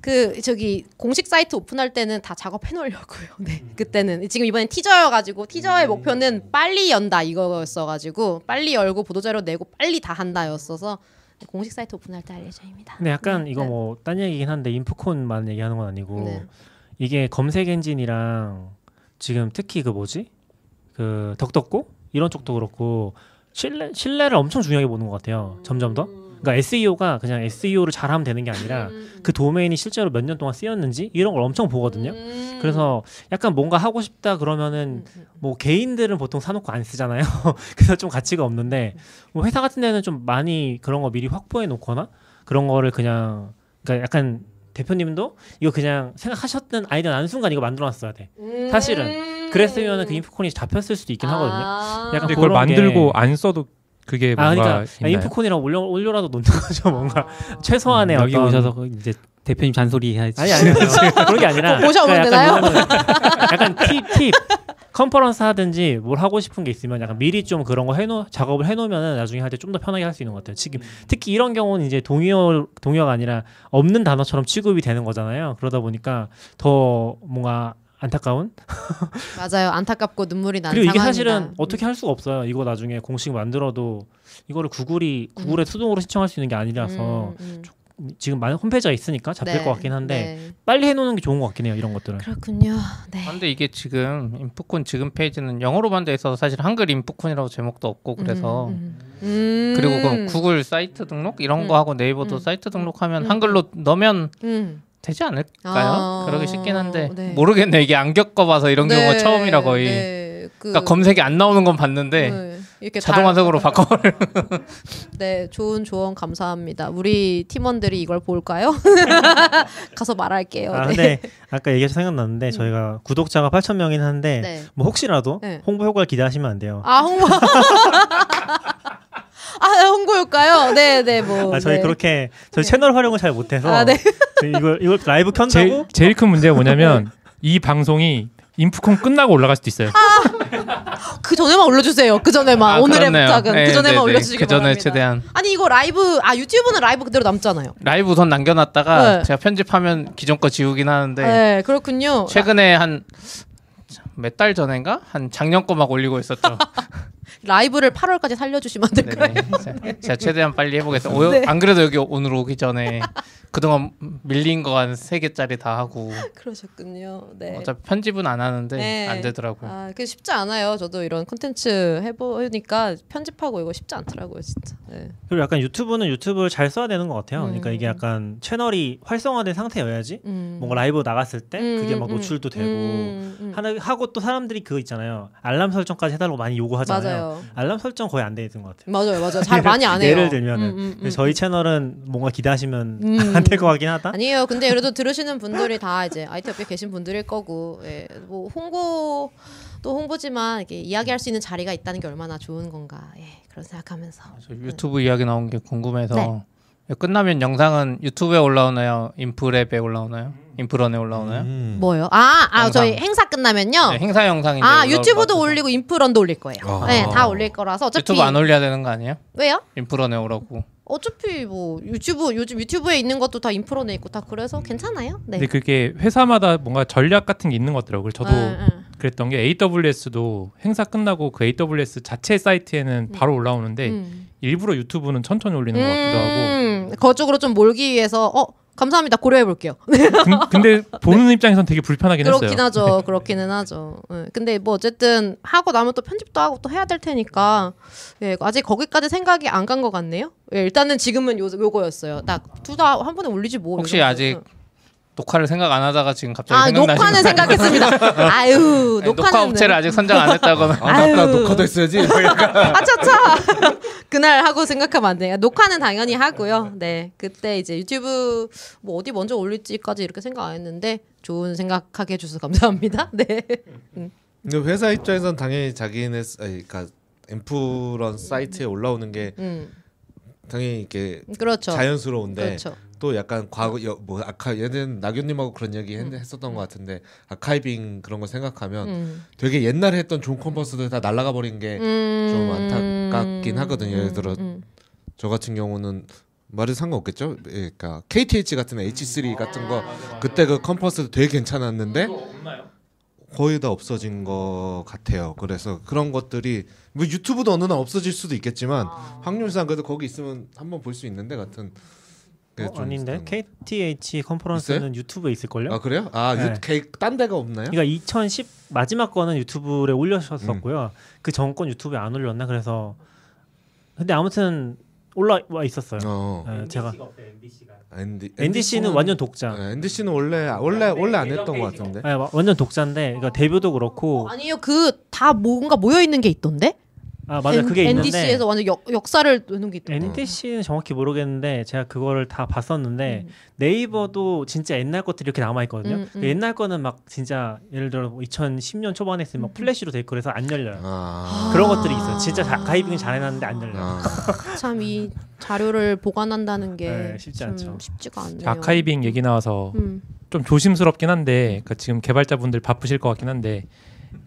그 저기 공식 사이트 오픈할 때는 다 작업해 놓으려고요. 네. 그때는 지금 이번엔 티저여 가지고 티저의 목표는 빨리 연다 이거였어 가지고 빨리 열고 보도 자료 내고 빨리 다 한다였어서 공식 사이트 오픈할 때알 예정입니다. 근데 약간 이거 네. 뭐딴 얘기긴 한데 인프콘만 얘기하는 건 아니고 네. 이게 검색 엔진이랑 지금 특히 그 뭐지 그 덕덕고 이런 쪽도 그렇고 신뢰 신뢰를 엄청 중요하게 보는 것 같아요. 점점 더. 그러니까 SEO가 그냥 SEO를 잘하면 되는 게 아니라 그 도메인이 실제로 몇 년 동안 쓰였는지 이런 걸 엄청 보거든요. 음. 그래서 약간 뭔가 하고 싶다 그러면은 뭐 개인들은 보통 사놓고 안 쓰잖아요. 그래서 좀 가치가 없는데 뭐 회사 같은 데는 좀 많이 그런 거 미리 확보해 놓거나 그런 거를 그냥 그러니까 약간 대표님도 이거 그냥 생각하셨던 아이디어 나는 순간 이거 만들어 놨어야 돼. 사실은 그랬으면은 그 인프콘이 잡혔을 수도 있긴 하거든요. 아. 약간 근데 그걸 그런 게- 만들고 안 써도 그게 아 뭔가 그러니까 있나요? 인프콘이라고 올려 올려라도 놓는 거죠 뭔가 최소한의 여기 어떤 오셔서 그 이제 대표님 잔소리 해야지. 아니 아니 그런 게 아니라 뭐 모셔오면 그러니까 되나요? 약간 뭐냐면 약간 팁 팁. 컨퍼런스 하든지 뭘 하고 싶은 게 있으면 약간 미리 좀 그런 거 해놓 작업을 해놓으면 나중에 할 때 좀 더 편하게 할 수 있는 것 같아요. 지금 특히 이런 경우는 이제 동요 동요가 아니라 없는 단어처럼 취급이 되는 거잖아요. 그러다 보니까 더 뭔가 안타까운 맞아요. 안타깝고 눈물이 나는 그리고 이게 상황입니다. 사실은 어떻게 할 수가 없어요. 이거 나중에 공식 만들어도 이거를 구글이 구글에 수동으로 신청할 수 있는 게 아니라서 음, 음. 지금 많은 홈페이지가 있으니까 잡힐 네, 것 같긴 한데 네. 빨리 해놓는 게 좋은 것 같긴 해요. 이런 것들은. 그렇군요. 네. 근데 이게 지금 인프콘 지금 페이지는 영어로만 돼 있어서 사실 한글 인프콘이라고 제목도 없고 그래서 음, 음. 그리고 그럼 구글 사이트 등록 이런 거 음. 하고 네이버도 음. 사이트 등록하면 음. 한글로 넣으면 음. 되지 않을까요? 아, 그러기 쉽긴 한데 네. 모르겠네 이게 안 겪어봐서 이런 경우가 처음이라 거의 네, 그, 그러니까 검색이 안 나오는 건 봤는데 네, 이렇게 자동 완성으로 다- 바꿔버려 네, 좋은 조언 감사합니다. 우리 팀원들이 이걸 볼까요? 가서 말할게요. 아 네. 근데 아까 얘기해서 생각났는데 저희가 구독자가 8천 명이긴 한데 네. 뭐 혹시라도 네. 홍보 효과를 기대하시면 안 돼요. 아 홍보 아 홍보일까요? 네 네 뭐. 아 저희 네. 그렇게 저희 채널 활용을 잘 못해서 아, 네. 이걸 이걸 라이브 켠다고 제일, 제일 큰 문제가 뭐냐면 이 방송이 인프콘 끝나고 올라갈 수도 있어요. 그 전에만 올려주세요. 그 전에만 아, 오늘의 그렇네요. 부탁은 네, 그 전에만 네, 네. 올려주시기 그 전에 바랍니다. 최대한 아니 이거 라이브 아 유튜브는 라이브 그대로 남잖아요. 라이브 우선 남겨놨다가 네. 제가 편집하면 기존 거 지우긴 하는데 네, 그렇군요. 최근에 한 몇 달 전인가 한 작년 거 막 올리고 있었죠. 라이브를 8월까지 살려주시면 안 될까요? 네네. 제- 제가 최대한 빨리 해보겠습니다. 오- 네. 안 그래도 여기 오늘 오기 전에 그동안 밀린 거 한 세 개짜리 다 하고 그러셨군요. 네. 어차피 편집은 안 하는데 네. 안 되더라고요. 아, 그 쉽지 않아요. 저도 이런 콘텐츠 해보니까 편집하고 이거 쉽지 않더라고요, 진짜. 네. 그리고 약간 유튜브는 유튜브를 잘 써야 되는 것 같아요. 그러니까 음. 이게 약간 채널이 활성화된 상태여야지 음. 뭔가 라이브 나갔을 때 그게 막 음, 노출도 되고 음, 음. 하나 하고 또 사람들이 그거 있잖아요. 알람 설정까지 해달라고 많이 요구하잖아요. 맞아요. 알람 설정 거의 안 돼 있는 것 같아요. 맞아요, 맞아요. 잘 많이 안 해요. 예를 들면은 음, 음, 음. 저희 채널은 뭔가 기대하시면 음. 안될 것 같긴 하다. 아니에요. 근데 그래도 들으시는 분들이 다 이제 IT 업계 계신 분들일 거고, 예, 뭐 홍보 또 홍보지만 이렇게 이야기할 수 있는 자리가 있다는 게 얼마나 좋은 건가, 예, 그런 생각하면서. 저 유튜브 이야기 나온 게 궁금해서 네. 끝나면 영상은 유튜브에 올라오나요? 인프랩에 올라오나요? 인프런에 올라오나요? 음. 뭐요? 아, 아 영상. 저희 행사 끝나면요. 네, 행사 영상이 아 유튜브도 올리고 인프런도 올릴 거예요. 아. 네, 다 올릴 거라서 어차피 유튜브 안 올려야 되는 거 아니에요? 왜요? 인프런에 오라고. 어차피 뭐 유튜브 요즘 유튜브에 있는 것도 다 인프런에 있고 다 그래서 괜찮아요. 네. 근데 그게 회사마다 뭔가 전략 같은 게 있는 것 같더라고요. 저도 네, 네. 그랬던 게 AWS도 행사 끝나고 그 AWS 자체 사이트에는 바로 올라오는데 음. 일부러 유튜브는 천천히 올리는 것 같기도 하고. 음, 그쪽으로 좀 몰기 위해서 어 감사합니다 고려해 볼게요. 근- 근데 보는 입장에선 되게 불편하긴 했어요. 그렇긴 하죠. 그렇기는 하죠. 예, 근데 뭐 어쨌든 하고 나면 또 편집도 하고 또 해야 될 테니까 예, 아직 거기까지 생각이 안 간 것 같네요. 예, 일단은 지금은 요 요거였어요. 딱둘다 한 번에 올리지 뭐. 혹시 이런. 아직 녹화를 생각 안 하다가 지금 갑자기 아 생각나시는 녹화는 거 생각했습니다. 아유 아니, 녹화는 녹화 업체를 아직 선정 안 했다거나 아 맞다 아유. 녹화도 했어야지. 그러니까. 아차차 그날 하고 생각하면 안 돼요. 녹화는 당연히 하고요. 네 그때 이제 유튜브 뭐 어디 먼저 올릴지까지 이렇게 생각 안 했는데 좋은 생각하게 해 주셔서 감사합니다. 네. 근데 회사 입장에선 당연히 자기네 그러니까 엠프런 사이트에 올라오는 게 음 당연히 이게 그렇죠. 자연스러운데 그렇죠. 또 약간 과거 여, 뭐 아카 예전 나균님하고 그런 얘기 했, 했었던 것 같은데 아카이빙 그런 거 생각하면 음. 되게 옛날에 했던 좋은 컴퍼스들 다 날아가 버린 게좀 음. 안타깝긴 하거든요. 예를 들어 음. 저 같은 경우는 말이 상관없겠죠. 예, 그러니까 KTH 같은 H3 같은 거 그때 그 컨퍼런스 되게 괜찮았는데 거의 다 없어진 것 같아요. 그래서 그런 것들이 뭐 유튜브도 어느 날 없어질 수도 있겠지만 확률상 그래도 거기 있으면 한번 볼 수 있는데 같은 어, 좀 아닌데 KTH 컨퍼런스는 유튜브에 있을 걸요? 같아요. 아 그래요? 아, 네. 데가 없나요? 그러니까 2010 마지막 거는 유튜브에 올려셨었고요. 그 전건 유튜브에 안 올렸나 그래서 근데 아무튼 올라와 있었어요. 어. 네, 제가 ND, NDC는 완전 독자. 네, NDC는 원래 원래 원래 안 했던 것 같은데. 네, 와- 완전 독자인데 그러니까 데뷔도 그렇고 아니요 그 다 뭔가 모여 있는 게 있던데? 아 맞아 그게 있는데 NDC에서 완전 역, 역사를 놓는 게 있던데. NDC는 정확히 모르겠는데 제가 그거를 다 봤었는데 네이버도 진짜 옛날 것들이 이렇게 남아 있거든요. 음, 음. 옛날 거는 막 진짜 예를 들어 뭐 2010년 초반에 했으면 막 플래시로 돼 있고 그래서 안 열려요. 아. 그런 것들이 있어요. 진짜 자, 가입은 잘 해놨는데 안 열려 요. 아. 참 이 자료를 보관한다는 게 네, 쉽지 좀 않죠. 쉽지가 않네요. archiving 얘기 나와서 음. 좀 조심스럽긴 한데 그러니까 지금 개발자분들 바쁘실 것 같긴 한데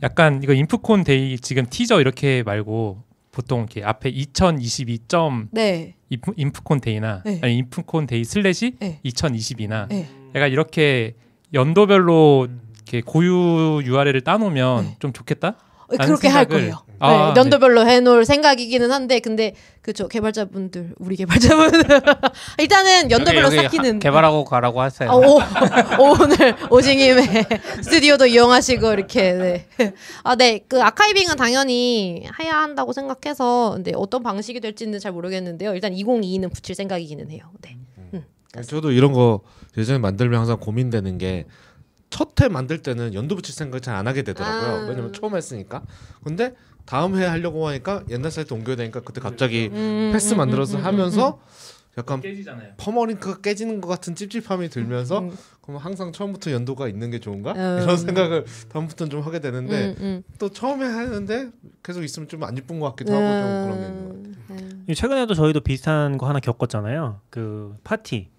약간 이거 인프콘 day 지금 티저 이렇게 말고 보통 이렇게 앞에 2022 점 네. 인프, 인프콘 day나 네. 아니 인프콘 day 슬래시 네. 2022나 네. 약간 이렇게 연도별로 이렇게 고유 URL을 따놓으면 네. 좀 좋겠다. 그렇게 할 생각을- 거예요. 아, 네, 연도별로 해놓을 생각이기는 한데 근데 그쵸 개발자분들 우리 개발자분들 일단은 연도별로 여기, 여기 삭히는 하- 개발하고 가라고 하세요. 아, 오, 오늘 오징임의 스튜디오도 이용하시고 이렇게 네. 아, 네. 그 아카이빙은 당연히 해야 한다고 생각해서 근데 어떤 방식이 될지는 잘 모르겠는데요. 일단 2022는 붙일 생각이기는 해요. 네. 저도 이런 거 예전에 만들면 항상 고민되는 게 첫 회 만들 때는 연도 붙일 생각 잘안 하게 되더라고요. 아. 왜냐면 처음 했으니까. 근데 다음 회 하려고 하니까 옛날 사이트 옮겨야 되니까 그때 갑자기 음, 패스 음, 만들어서 음, 음, 하면서 약간 깨지잖아요. 퍼머링크가 깨지는 것 같은 찝찝함이 들면서 음. 그럼 항상 처음부터 연도가 있는 게 좋은가 음. 이런 생각을 다음부터는 좀 하게 되는데 음, 음. 또 처음에 하는데 계속 있으면 좀안 이쁜 것 같기도 하고 좀 그런 게 있는 것 같아요. 음, 최근에도 저희도 비슷한 거 하나 겪었잖아요. 그 파티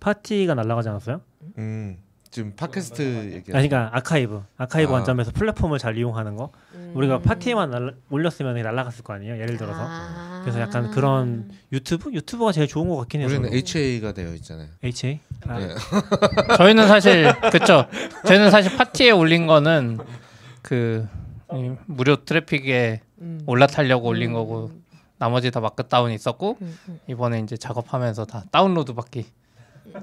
팟티가 날아가지 않았어요? 음, 지금 팟캐스트 얘기. 아니, 그러니까 아카이브 아카이브 아. 관점에서 플랫폼을 잘 이용하는 거. 우리가 팟티에만 날라, 올렸으면 날아갔을 거 아니에요. 예를 들어서. 아. 그래서 약간 그런 유튜브 유튜브가 제일 좋은 것 같긴 해요. 우리는 저도. HA가 되어 있잖아요. HA. 아, 네. 저희는 사실 그쵸. 저희는 사실 팟티에 올린 거는 그이 무료 트래픽에 음. 올라타려고 올린 거고 나머지 다 markdown 있었고 음, 음. 이번에 이제 작업하면서 다 다운로드 받기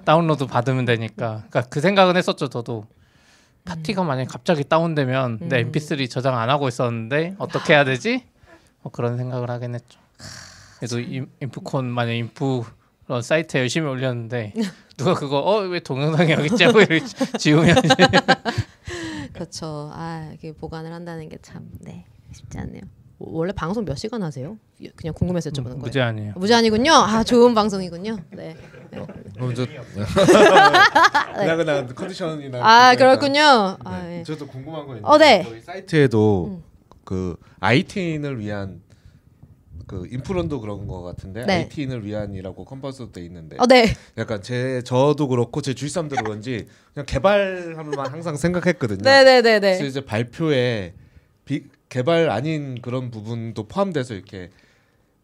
다운로드 받으면 되니까 그러니까 그 생각은 했었죠 저도 팟티가 만약에 갑자기 다운되면 내 음. mp3 저장 안 하고 있었는데 어떻게 해야 되지 뭐 그런 생각을 하긴 했죠 그래도 임- 인프콘 만약 인프 그런 사이트에 열심히 올렸는데 누가 그거 어 왜 동영상이 여기 있지 하고 지우면 그렇죠. 아, 이게 보관을 한다는 게 참 네. 쉽지 않네요. 원래 방송 몇 시간 하세요? 그냥 궁금해서 여쭤보는 거예요. 무제 아니에요 무제한이군요. 아, 좋은 방송이군요. 네. 그럼 저 그냥 그냥 컨디션이나 아, 그러니까. 그렇군요. 아, 네. 예. 저도 궁금한 거 있는데 어, 네. 저희 사이트에도 음. 그 IT인을 위한 그 인프론도 그런 거 같은데 네. IT인을 위한이라고 컴퍼스도 돼 있는데 어, 네. 약간 제 저도 그렇고 제 주위 사람들도 그런지 그냥 개발하면 항상 생각했거든요. 네, 네, 네, 그래서 네. 이제 발표에 비, 개발 아닌 그런 부분도 포함돼서 이렇게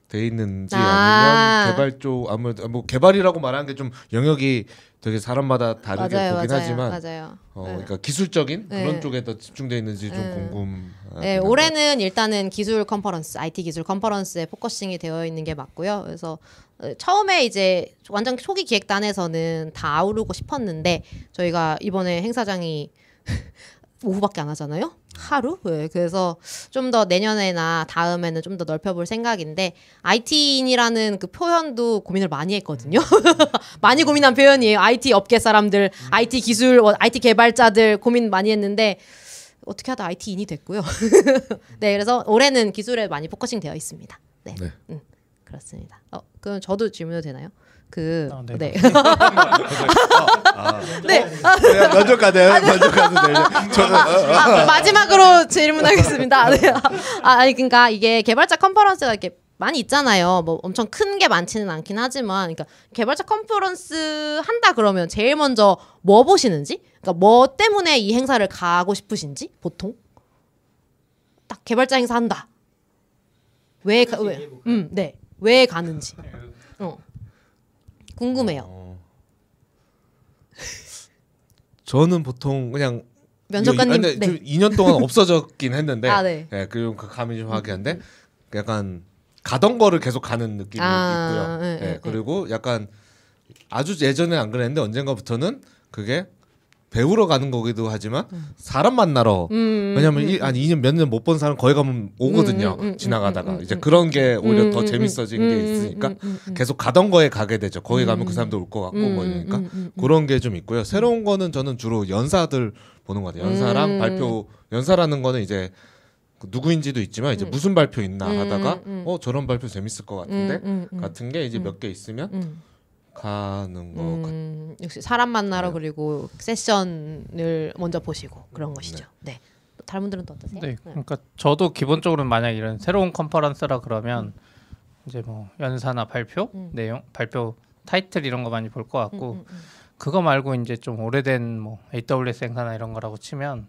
돼 있는지 아. 아. 니면 개발 쪽 아무래도 뭐 개발이라고 말하는 게 좀 영역이 되게 사람마다 다르게 맞아요, 보긴 맞아요. 하지만 맞아요. 어, 네. 그러니까 기술적인 네. 그런 쪽에 더 집중돼 있는지 좀 네. 궁금. 네, 올해는 일단은 기술 컨퍼런스, IT 기술 컨퍼런스에 focusing이 되어 있는 게 맞고요. 그래서 어, 처음에 이제 완전 초기 기획단에서는 다 아우르고 싶었는데 저희가 이번에 행사장이 오후밖에 안 하잖아요. 하루? 네, 그래서 좀 더 내년에나 다음에는 좀 더 넓혀볼 생각인데 IT인이라는 그 표현도 고민을 많이 했거든요. 많이 고민한 표현이에요. IT 업계 사람들, IT 기술, 어, IT 개발자들 고민 많이 했는데 어떻게 하다 IT인이 됐고요. 네, 그래서 올해는 기술에 많이 focusing 되어 있습니다. 네, 네. 음, 그렇습니다. 어, 그럼 저도 질문도 되나요? 그, 아, 네. 네, 네. 먼저 가네요. 먼저 가도 돼요. 저는 아, 마지막으로 질문하겠습니다. 네. 아, 아니 그러니까 이게 개발자 컨퍼런스가 이렇게 많이 있잖아요. 뭐 엄청 큰 게 많지는 않긴 하지만, 그러니까 개발자 컨퍼런스 한다 그러면 제일 먼저 뭐 보시는지, 그러니까 뭐 때문에 이 행사를 가고 싶으신지 보통 딱 개발자 행사 한다. 왜, 가, 왜, 음, 네, 왜 가는지, 어, 궁금해요. 저는 보통 그냥 면접관님, 아니, 근데 네. 좀 2년 동안 없어졌긴 했는데 아, 네. 예, 그리고 그 감이 좀 하기한데 약간 가던 거를 계속 가는 느낌이 아, 있고요. 네, 예, 네, 그리고 약간 아주 예전에 안 그랬는데 언젠가부터는 그게 배우러 가는 거기도 하지만 사람 만나러 음, 왜냐면 음, 이, 한 2년 몇 년 못 본 사람 거기 가면 오거든요. 음, 음, 음, 지나가다가 음, 음, 이제 음, 그런 게 오히려 더 음, 재밌어진 음, 게 음, 있으니까 음, 음, 음. 계속 가던 거에 가게 되죠. 거기 가면 음. 그 사람도 올 것 같고 음, 뭐 이러니까 음, 음, 음. 그런 게 좀 있고요. 새로운 거는 저는 주로 연사들 보는 것 같아요. 연사랑 음. 발표 연사라는 거는 이제 그 누구인지도 있지만 이제 무슨 발표 있나 음, 하다가 음. 어 저런 발표 재밌을 것 같은데 음, 음, 음. 같은 게 이제 음. 몇개 있으면 음. 가는 거 같아요. 음, 역시 사람 만나러 네. 그리고 세션을 먼저 보시고 그런 것이죠. 네. 다른 분들은 또 어떠세요? 네, 그러니까 저도 기본적으로 만약 이런 새로운 컨퍼런스라 그러면 이제 뭐 연사나 발표 음. 내용, 발표 타이틀 이런 거 많이 볼 것 같고 음, 음, 그거 말고 이제 좀 오래된 뭐 AWS 행사나 이런 거라고 치면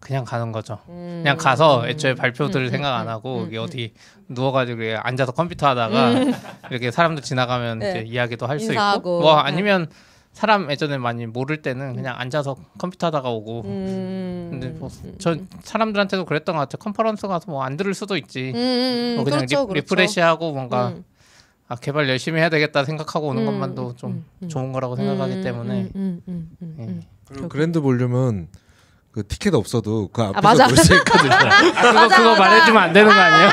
그냥 가는 거죠. 음. 그냥 가서 음. 애초에 발표들 음, 생각 음, 안 하고 음, 여기 음. 어디 누워가지고 앉아서 컴퓨터 하다가 이렇게 사람들 지나가면 네. 이제 이야기도 할 수. 있고 뭐 네. 아니면 사람 예전에 많이 모를 때는 그냥 앉아서 컴퓨터 하다가 오고 음. 근데 뭐 저 사람들한테도 그랬던 것 같아요. 컨퍼런스 가서 뭐 안 들을 수도 있지. 음, 음, 음. 뭐 그냥 그렇죠, 리, 그렇죠. refresh하고 뭔가 음. 아 개발 열심히 해야 되겠다 생각하고 오는 음, 것만도 좀 음, 음. 좋은 거라고 생각하기 음, 때문에 음, 음, 음, 음, 예. 음. 그리고 그랜드 볼륨은 그 티켓 없어도 그 앞에서 맞아. 볼수 있거든요. 그거 그거 말해주면 안 되는 거 아니에요?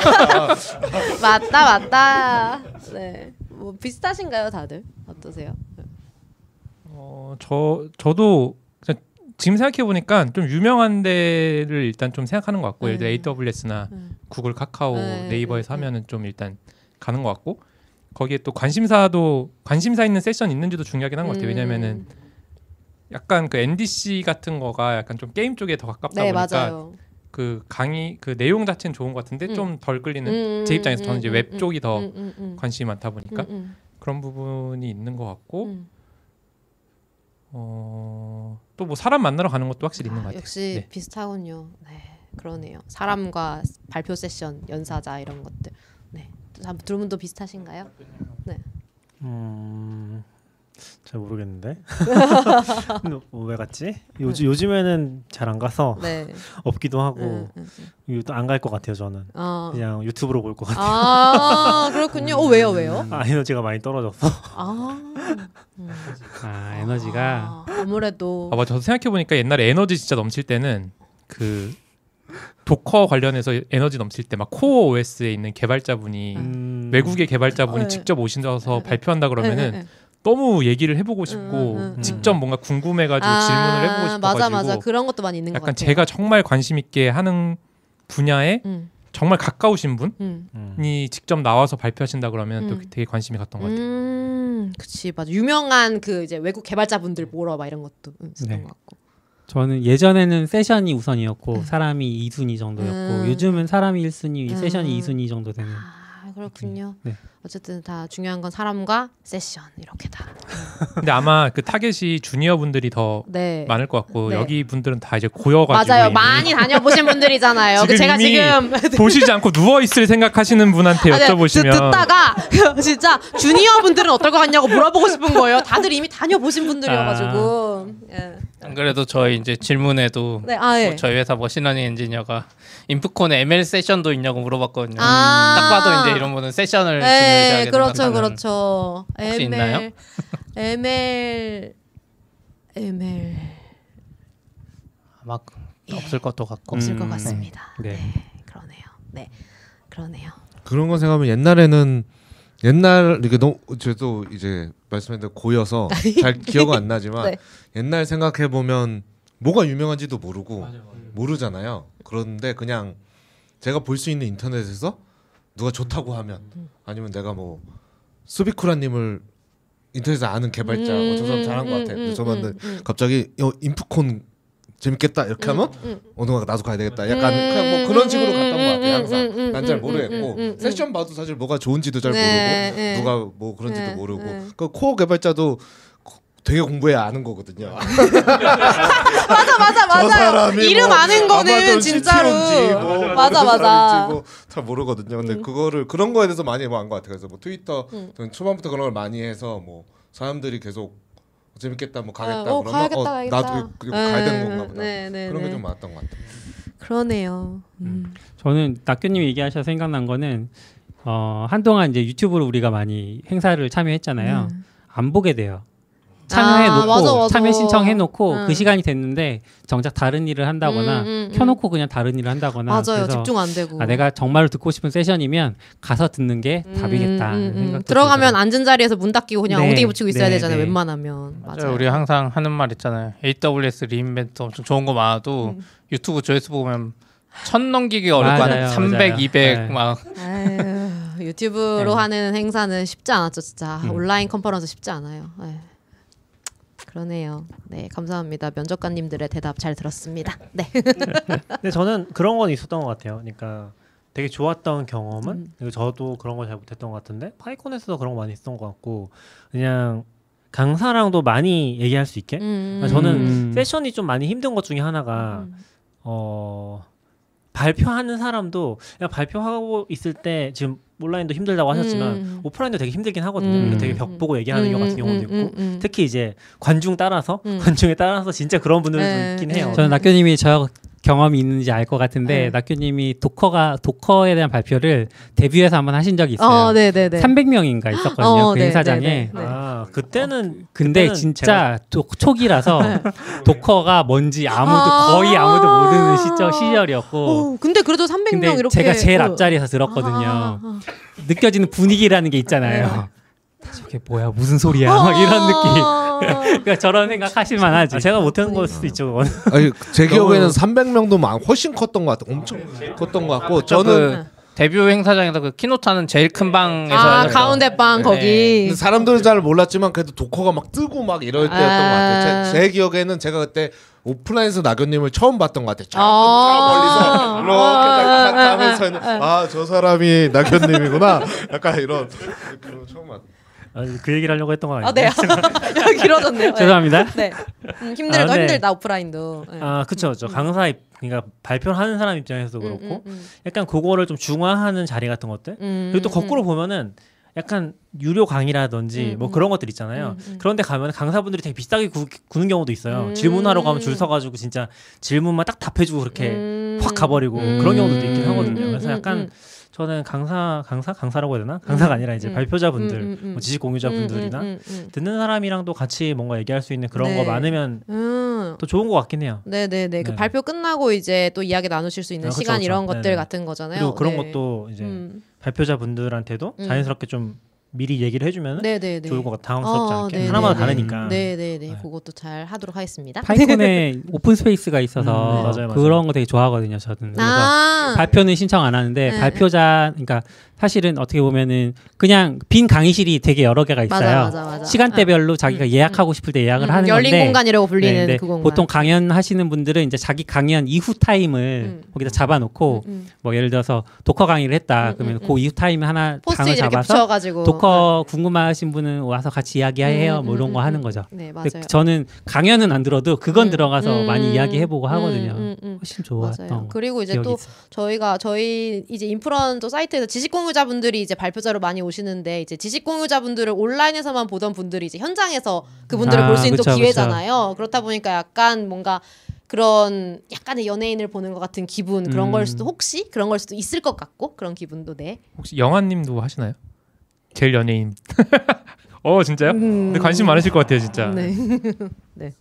맞다, 맞다. 네. 뭐 비슷하신가요, 다들? 어떠세요? 어, 저 저도 그냥 지금 생각해 보니까 좀 유명한 데를 일단 좀 생각하는 것 같고 예를 들어 네. AWS나 네. 구글, 카카오, 네, 네이버에서 네, 네. 하면은 좀 일단 가는 것 같고 거기에 또 관심사도 관심사 있는 세션 있는지도 중요하긴 한 것 같아요. 왜냐면은 음. 약간 그 NDC 같은 거가 약간 좀 게임 쪽에 더 가깝다 네, 보니까 맞아요. 그 강의 그 내용 자체는 좋은 것 같은데 음. 좀덜 끌리는 음, 제 입장에서 저는 이제 음, 웹 음, 쪽이 더 음, 음, 음. 관심이 많다 보니까 음, 그런 부분이 있는 것 같고 음. 어, 또 뭐 사람 만나러 가는 것도 확실히 있는 것 아, 같아요. 역시 네. 비슷하군요. 네, 그러네요. 사람과 발표 세션, 연사자 이런 것들. 네, 두 분도 비슷하신가요? 음, 잘 모르겠는데. 뭐, 왜 갔지? 요즘 요즘에는 잘 안 가서 네. 없기도 하고 음, 음. 안갈 것 같아요 저는. 어. 그냥 유튜브로 볼 것 같아요. 아 그렇군요. 어 왜요 왜요? 아, 에너지가 많이 떨어졌어. 아, 아 에너지가 아, 아무래도 아 맞아. 저도 생각해 보니까 옛날에 에너지 진짜 넘칠 때는 그 Docker 관련해서 에너지 넘칠 때 막 CoreOS에 있는 개발자분이 음, 외국의 개발자분이 네. 직접 오신다서 네. 발표한다 그러면은 네, 네, 네. 너무 얘기를 해보고 싶고 음, 음, 음. 직접 뭔가 궁금해가지고 질문을 해보고 싶어가지고 맞아 맞아 그런 것도 많이 있는 것 약간 같아요. 제가 정말 관심 있게 하는 분야에 음, 정말 가까우신 분이 음. 음. 직접 나와서 발표하신다 그러면 또 음. 되게 관심이 갔던 것 같아요. 음, 그치 맞아 유명한 그 이제 외국 개발자분들 모러 막 이런 것도 음, 있었던 네. 것 같고. 저는 예전에는 세션이 우선이었고 사람이 2순위 정도였고 음. 요즘은 사람이 1순위, 음. 세션이 2순위 정도 되는. 아 그렇군요. 네. 어쨌든 다 중요한 건 사람과 세션 이렇게 다. 근데 아마 그 타겟이 주니어 분들이 더 네. 많을 것 같고 네. 여기 분들은 다 이제 고여가지고 맞아요. 이미 많이 다녀보신 분들이잖아요. 그 지금 제가 이미 지금 보시지 않고 누워 있을 생각하시는 분한테 아, 네, 여쭤보시면 듣, 다가 진짜 주니어 분들은 어떨 것 같냐고 물어보고 싶은 거예요. 다들 이미 다녀보신 분들이어가지고. 예. 안 그래도 저희 이제 질문에도 네, 아 예. 뭐 저희 회사 machine learning 엔지니어가 인프콘에 ML 세션도 있냐고 물어봤거든요. 아. 딱 봐도 이제 이런 분은 세션을 네, 그렇죠, 그렇죠. 혹시 있나요? ML, ML 아마 없을 것도 같고 없을 음, 것 같습니다. 네. 네, 그러네요. 네, 그러네요. 그런 거 생각하면 옛날에는 옛날 이게 너무 저도 이제 대로 고여서 잘 기억은 안 나지만 네. 옛날 생각해 보면 뭐가 유명한지도 모르고 모르잖아요. 그런데 그냥 제가 볼 수 있는 인터넷에서 누가 좋다고 하면 아니면 내가 뭐 수비쿠라님을 인터넷에서 아는 개발자 어, 저 사람 잘한 것 같아. 그래서 저한테 음, 음, 갑자기 어, 인프콘 재밌겠다 이렇게 하면 음, 어 누가 나도 가야 되겠다. 약간 그냥 뭐 그런 식으로 갔던 것 같아요. 항상 난 잘 모르겠고 세션 봐도 사실 뭐가 좋은지도 잘 네, 모르고 네. 누가 뭐 그런지도 네, 모르고 네. 그 코어 개발자도 되게 공부해야 아는 거거든요. 맞아, 맞아. 사람이 이름 뭐 아는 거는 진짜로 뭐 맞아, 맞아. 사람인지 뭐잘 모르거든요. 근데 그거를 그런 거에 대해서 많이 뭐안것 같아요. 그래서 뭐 트위터 음. 초반부터 그런 걸 많이 해서 뭐 사람들이 계속 재밌겠다 뭐 가겠다 어, 그러면 가야겠다, 어, 가야겠다. 나도 이거 가야 되는 건가 보다. 네, 네, 그런 게 네. 좀 많았던 것 같아요. 그러네요. 음. 저는 낙교님 얘기하셔서 생각난 거는 어, 한동안 이제 유튜브로 우리가 많이 행사를 참여했잖아요. 음. 안 보게 돼요. 참여해 놓고 아, 맞아, 맞아. 참여 신청해 놓고 음. 그 시간이 됐는데 정작 다른 일을 한다거나 음, 음, 음. 켜놓고 그냥 다른 일을 한다거나 맞아요. 그래서 집중 안 되고. 아, 내가 정말로 듣고 싶은 세션이면 가서 듣는 게 음, 답이겠다 음, 음. 들어가면 들더라고요. 앉은 자리에서 문 닫히고 그냥 네, 엉덩이 붙이고 있어야 네, 되잖아요. 네. 웬만하면. 맞아요. 맞아요. 우리 항상 하는 말 있잖아요. AWS re:Invent 엄청 좋은 거 많아도 음. 유튜브 조회수 보면 천 넘기기가 어렵고 맞아요, 한 300, 맞아요. 200 네. 막 아유, 유튜브로 네. 하는 행사는 쉽지 않았죠, 진짜. 음. 온라인 컨퍼런스 쉽지 않아요. 에휴. 그러네요. 네, 감사합니다. 면접관님들의 대답 잘 들었습니다. 네. 근데 저는 그런 건 있었던 것 같아요. 그러니까 되게 좋았던 경험은 음. 그리고 저도 그런 걸 잘 못했던 것 같은데 파이콘에서도 그런 거 많이 있었던 것 같고 그냥 강사랑도 많이 얘기할 수 있게 음. 아, 저는 음. 세션이 좀 많이 힘든 것 중에 하나가 음. 어 발표하는 사람도 그냥 발표하고 있을 때 지금 온라인도 힘들다고 하셨지만 음. 오프라인도 되게 힘들긴 하거든요. 음. 되게 벽 보고 얘기하는 경우 같은 경우도 있고 음, 음. 특히 이제 관중 따라서 음. 관중에 따라서 진짜 그런 분들도 네, 있긴 네. 해요. 저는 낙교님이 저 경험이 있는지 알 것 같은데 네. 낙교님이 도커가 도커에 대한 발표를 데뷔해서 한번 하신 적이 있어요. 어, 네, 네, 네. 300명인가 있었거든요. 어, 그 네, 행사장에. 네, 네. 아 그때는 근데 그때는 진짜 도- 초기라서 네. 도커가 뭔지 아무도 아. 거의 아무도 모르는 시절 시절이었고 어, 근데 그래도 300명 근데 이렇게 제가 제일 어. 앞자리에서 들었거든요. 아, 아, 느껴지는 분위기라는 게 있잖아요. 저게 뭐야 무슨 소리야 아. 막 이런 느낌. 아. 그러니까 저런 생각 하실 만 하지. 아, 제가 못한 걸 수도 있죠. 그건. 아니 제 기억에는 300명도 많 훨씬 컸던 것 같아. 엄청 컸던 것 같고 저는 그 DEVIEW 행사장에서 그 keynote 하는 제일 큰 방에서 아. 가운데 방 네. 거기. 사람들은 잘 몰랐지만 그래도 도커가 막 뜨고 막 이럴 때였던 아. 것 같아요. 제, 제 기억에는 제가 그때 오프라인에서 낙연님을 처음 봤던 것 같아. 저, 아. 저 멀리서 이렇게 가면서 아저 사람이 낙연님이구나. 약간 이런 처음 봤. 아, 그 얘기를 하려고 했던 건 아, 아닌데. 네. 길어졌네요. 네. 죄송합니다. 네. 음, 힘들다, 아, 네. 힘들다, 오프라인도. 네. 아, 그쵸. 저 강사 입, 그러니까 발표를 하는 사람 입장에서도 그렇고, 음, 음, 약간 그거를 좀 중화하는 자리 같은 것들. 음, 그리고 또 음, 거꾸로 보면은 약간 유료 강의라든지 음, 뭐 음. 그런 것들 있잖아요. 음, 음. 그런데 가면 강사분들이 되게 비싸게 구, 는 경우도 있어요. 음. 질문하러 가면 줄 서가지고 진짜 질문만 딱 답해주고 그렇게 음. 확 가버리고 그런 경우도 있긴 하거든요. 그래서 음, 약간 음, 저는 강사 강사 강사라고 해야 되나? 강사가 아니라 이제 음. 발표자분들, 음, 음, 음. 뭐 지식 공유자분들이나 음, 음, 음, 듣는 사람이랑도 같이 뭔가 얘기할 수 있는 그런 네. 거 많으면 음. 또 좋은 것 같긴 해요. 네네네. 그 네. 발표 끝나고 이제 또 이야기 나누실 수 있는 아, 그쵸, 시간 그쵸. 이런 것들 네네. 같은 거잖아요. 그리고 그런 네. 것도 이제 음. 발표자분들한테도 음. 자연스럽게 좀 미리 얘기를 해주면 네네네. 좋을 것 같아. 당황스럽지 어, 않게 네네네. 하나마다 다르니까. 네네네. 네. 그것도 잘 하도록 하겠습니다. PyCon에 open space가 있어서 음, 네, 맞아요, 맞아요. 그런 거 되게 좋아하거든요. 저는. 그래서 아. 발표는 신청 안 하는데 네. 발표자 그러니까 사실은 어떻게 보면은 그냥 빈 강의실이 되게 여러 개가 있어요. 맞아 맞아 맞아. 시간대별로 자기가 예약하고 싶을 때 예약을 음, 하는 열린 건데 공간이라고 불리는 네, 근데 그 공간. 보통 강연 하시는 분들은 이제 자기 강연 이후 타임을 음. 거기다 잡아놓고 음, 음. 뭐 예를 들어서 Docker 강의를 했다 음, 그러면 음, 그 이후 타임에 하나 이렇게 잡아서 붙여가지고 Docker 궁금하신 분은 와서 같이 이야기해요 음, 뭐 이런 음, 거 음, 하는 음. 거죠. 네 맞아요. 저는 강연은 안 들어도 그건 음, 들어가서 음, 많이 이야기해보고 음, 하거든요. 음, 음. 훨씬 맞아요. 좋았던 그리고 이제 또 있어요. 저희가 저희 이제 인프런트 사이트에서 지식 공 유자분들이 이제 발표자로 많이 오시는데 이제 지식 공유자분들을 온라인에서만 보던 분들이 이제 현장에서 그분들을 아, 볼수 있는 또 그쵸, 기회잖아요. 그렇다 보니까 약간 뭔가 그런 약간의 연예인을 보는 것 같은 기분 그런 음. 걸 수도 혹시 그런 걸 수도 있을 것 같고 그런 기분도 네. 혹시 영화님도 하시나요? 제일 연예인. 어 진짜요? 음. 근데 관심 많으실 것 같아요 진짜. 네. 네.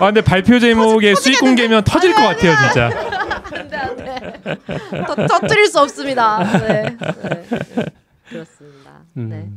아 근데 발표 제목에 수익 공개면 터질 것 같아요 진짜. 안돼 안돼. 터, 터뜨릴 수 없습니다. 네. 네. 네. 그렇습니다. 음. 네.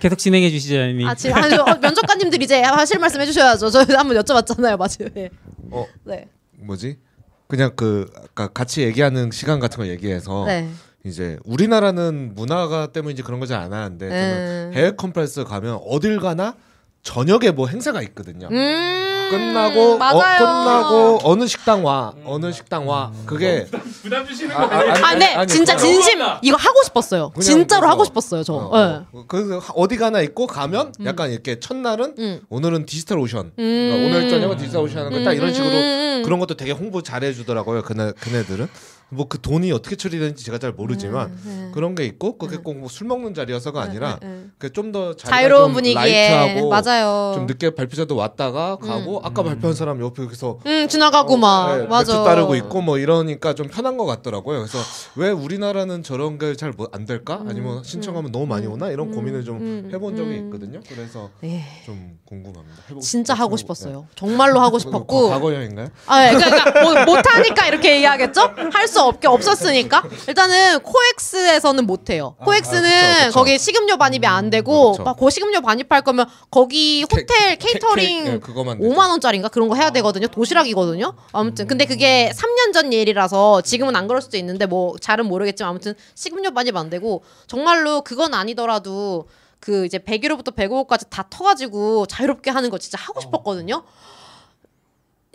계속 진행해 주시죠, 이미. 아 지금 아니, 어, 면접관님들 이제 하실 말씀 해주셔야죠. 저 한번 여쭤봤잖아요. 네. 어 네. 뭐지? 그냥 그 아까 같이 얘기하는 시간 같은 거 얘기해서 네. 이제 우리나라는 문화가 때문인지 그런 거지 안 하는데 저는 음. 해외 컨퍼런스 가면 어딜 가나 저녁에 뭐 행사가 있거든요. 음. 끝나고 어, 맞아요. 끝나고 어느 식당 와 어느 식당 와 그게 부담 주시는 아, 아, 아니, 아, 네, 아니, 진짜 그냥- 진심 이거 하고 싶었어요. 진짜로 하고 싶었어요, 저. 어, 네. 어. 그래서 어디 가나 있고 가면 약간 이렇게 첫날은 음. 오늘은 DigitalOcean 음. 그러니까 오늘 저녁은 DigitalOcean 하는 거 딱 이런 음, 식으로 음, 음. 그런 것도 되게 홍보 잘해 주더라고요. 그네 그네들은 뭐 그 돈이 어떻게 처리되는지 제가 잘 모르지만 네. 그런 게 있고 그게 꼭술 먹는 자리여서가 아니라 네, 네. 그좀 더 자유로운 분위기에 light하고 맞아요. 좀 늦게 발표자도 왔다가 가고 아까 발표한 사람 옆에 여기서 음 지나가고 막 네, 맞아. 맥주 따르고 있고 뭐 이러니까 좀 편한 것 같더라고요. 그래서 왜 우리나라는 저런 게 잘 안 될까? 아니면 신청하면 너무 많이 오나? 이런 음, 고민을 좀 음, 해본 적이 음. 있거든요. 그래서 예. 좀 궁금합니다. 해보고 진짜 싶- 하고 네. 싶었어요. 정말로 하고 뭐, 싶었고. 과거 여행인가요? 아, 예, 그러니까 뭐, 못하니까 이렇게 얘기하겠죠? 할 수 없게 없었으니까. 일단은 코엑스에서는 못 해요. 코엑스는 아, 그쵸, 그쵸. 거기 식음료 반입이 안 되고 그쵸. 막고 식음료 반입할 거면 거기 호텔 케- 케이터링 케- 예, 되죠. 5만 원짜리인가 그런 거 해야 되거든요. 도시락이거든요. 아무튼 근데 그게 3년 전 일이라서 지금은 안 그럴 수도 있는데 뭐 잘은 모르겠지만 아무튼 식음료 반입 안 되고 정말로 그건 아니더라도 그 이제 100유로부터 105까지 다 터가지고 자유롭게 하는 거 진짜 하고 싶었거든요.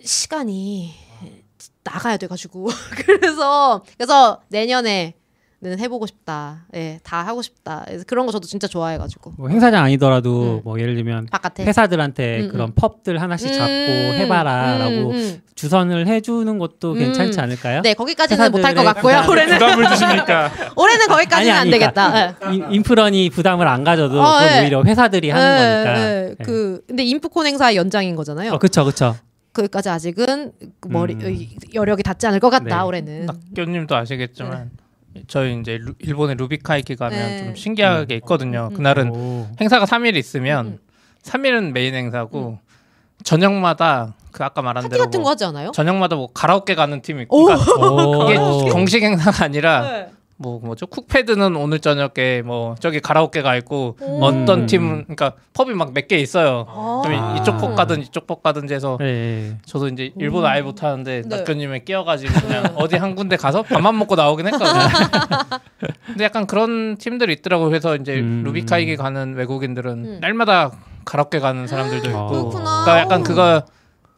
시간이 나가야 돼가지고 그래서 그래서 내년에 는 해보고 싶다. 예, 다 하고 싶다. 그래서 그런 거 저도 진짜 좋아해가지고 뭐 행사장 아니더라도 음. 뭐 예를 들면 바깥에 회사들한테 음, 그런 음. 펍들 하나씩 잡고 음, 해봐라라고 음, 음. 주선을 해주는 것도 음. 괜찮지 않을까요? 네 거기까지는 못할 것 같고요. 부담- 올해는 부담을 주시니까 올해는 거기까지는 아니, 안 아니, 되겠다. 예. 인- 인프런이 부담을 안 가져도 어, 그건 예. 오히려 회사들이 하는 예, 거니까. 그 근데 인프콘 행사 연장인 거잖아요. 어, 그쵸, 그쵸. 거기까지 아직은 그 머리 음. 이- 여력이 닿지 않을 것 같다 네. 올해는. 낙교님도 아시겠지만 저희 이제 루- 일본의 RubyKaigi 가면 네. 좀 신기하게 있거든요. 음. 그날은 오. 행사가 3일 있으면 음. 3일은 메인 행사고 저녁마다 그 아까 말한 파티 대로 같은 뭐 거 하지 않아요? 저녁마다 뭐 가라오케 가는 팀이 오. 있고 그러니까 오. 이게 정식 행사가 아니라 네. 뭐 뭐죠 쿡패드는 오늘 저녁에 뭐 저기 가라오케가 있고 음. 어떤 팀은 그러니까 펍이 막 몇 개 있어요. 아. 좀 아. 이쪽 펍 가든 이쪽 펍 가든지 해서 네. 저도 이제 일본어 아예 못하는데 네. 낙교님에 끼어가지고 그냥 어디 한 군데 가서 밥만 먹고 나오긴 했거든요. 근데 약간 그런 팀들이 있더라고요. 그래서 이제 음. 루비카이기 가는 외국인들은 음. 날마다 가라오케 가는 사람들도 있고 어. 그렇구나. 그러니까 약간 그거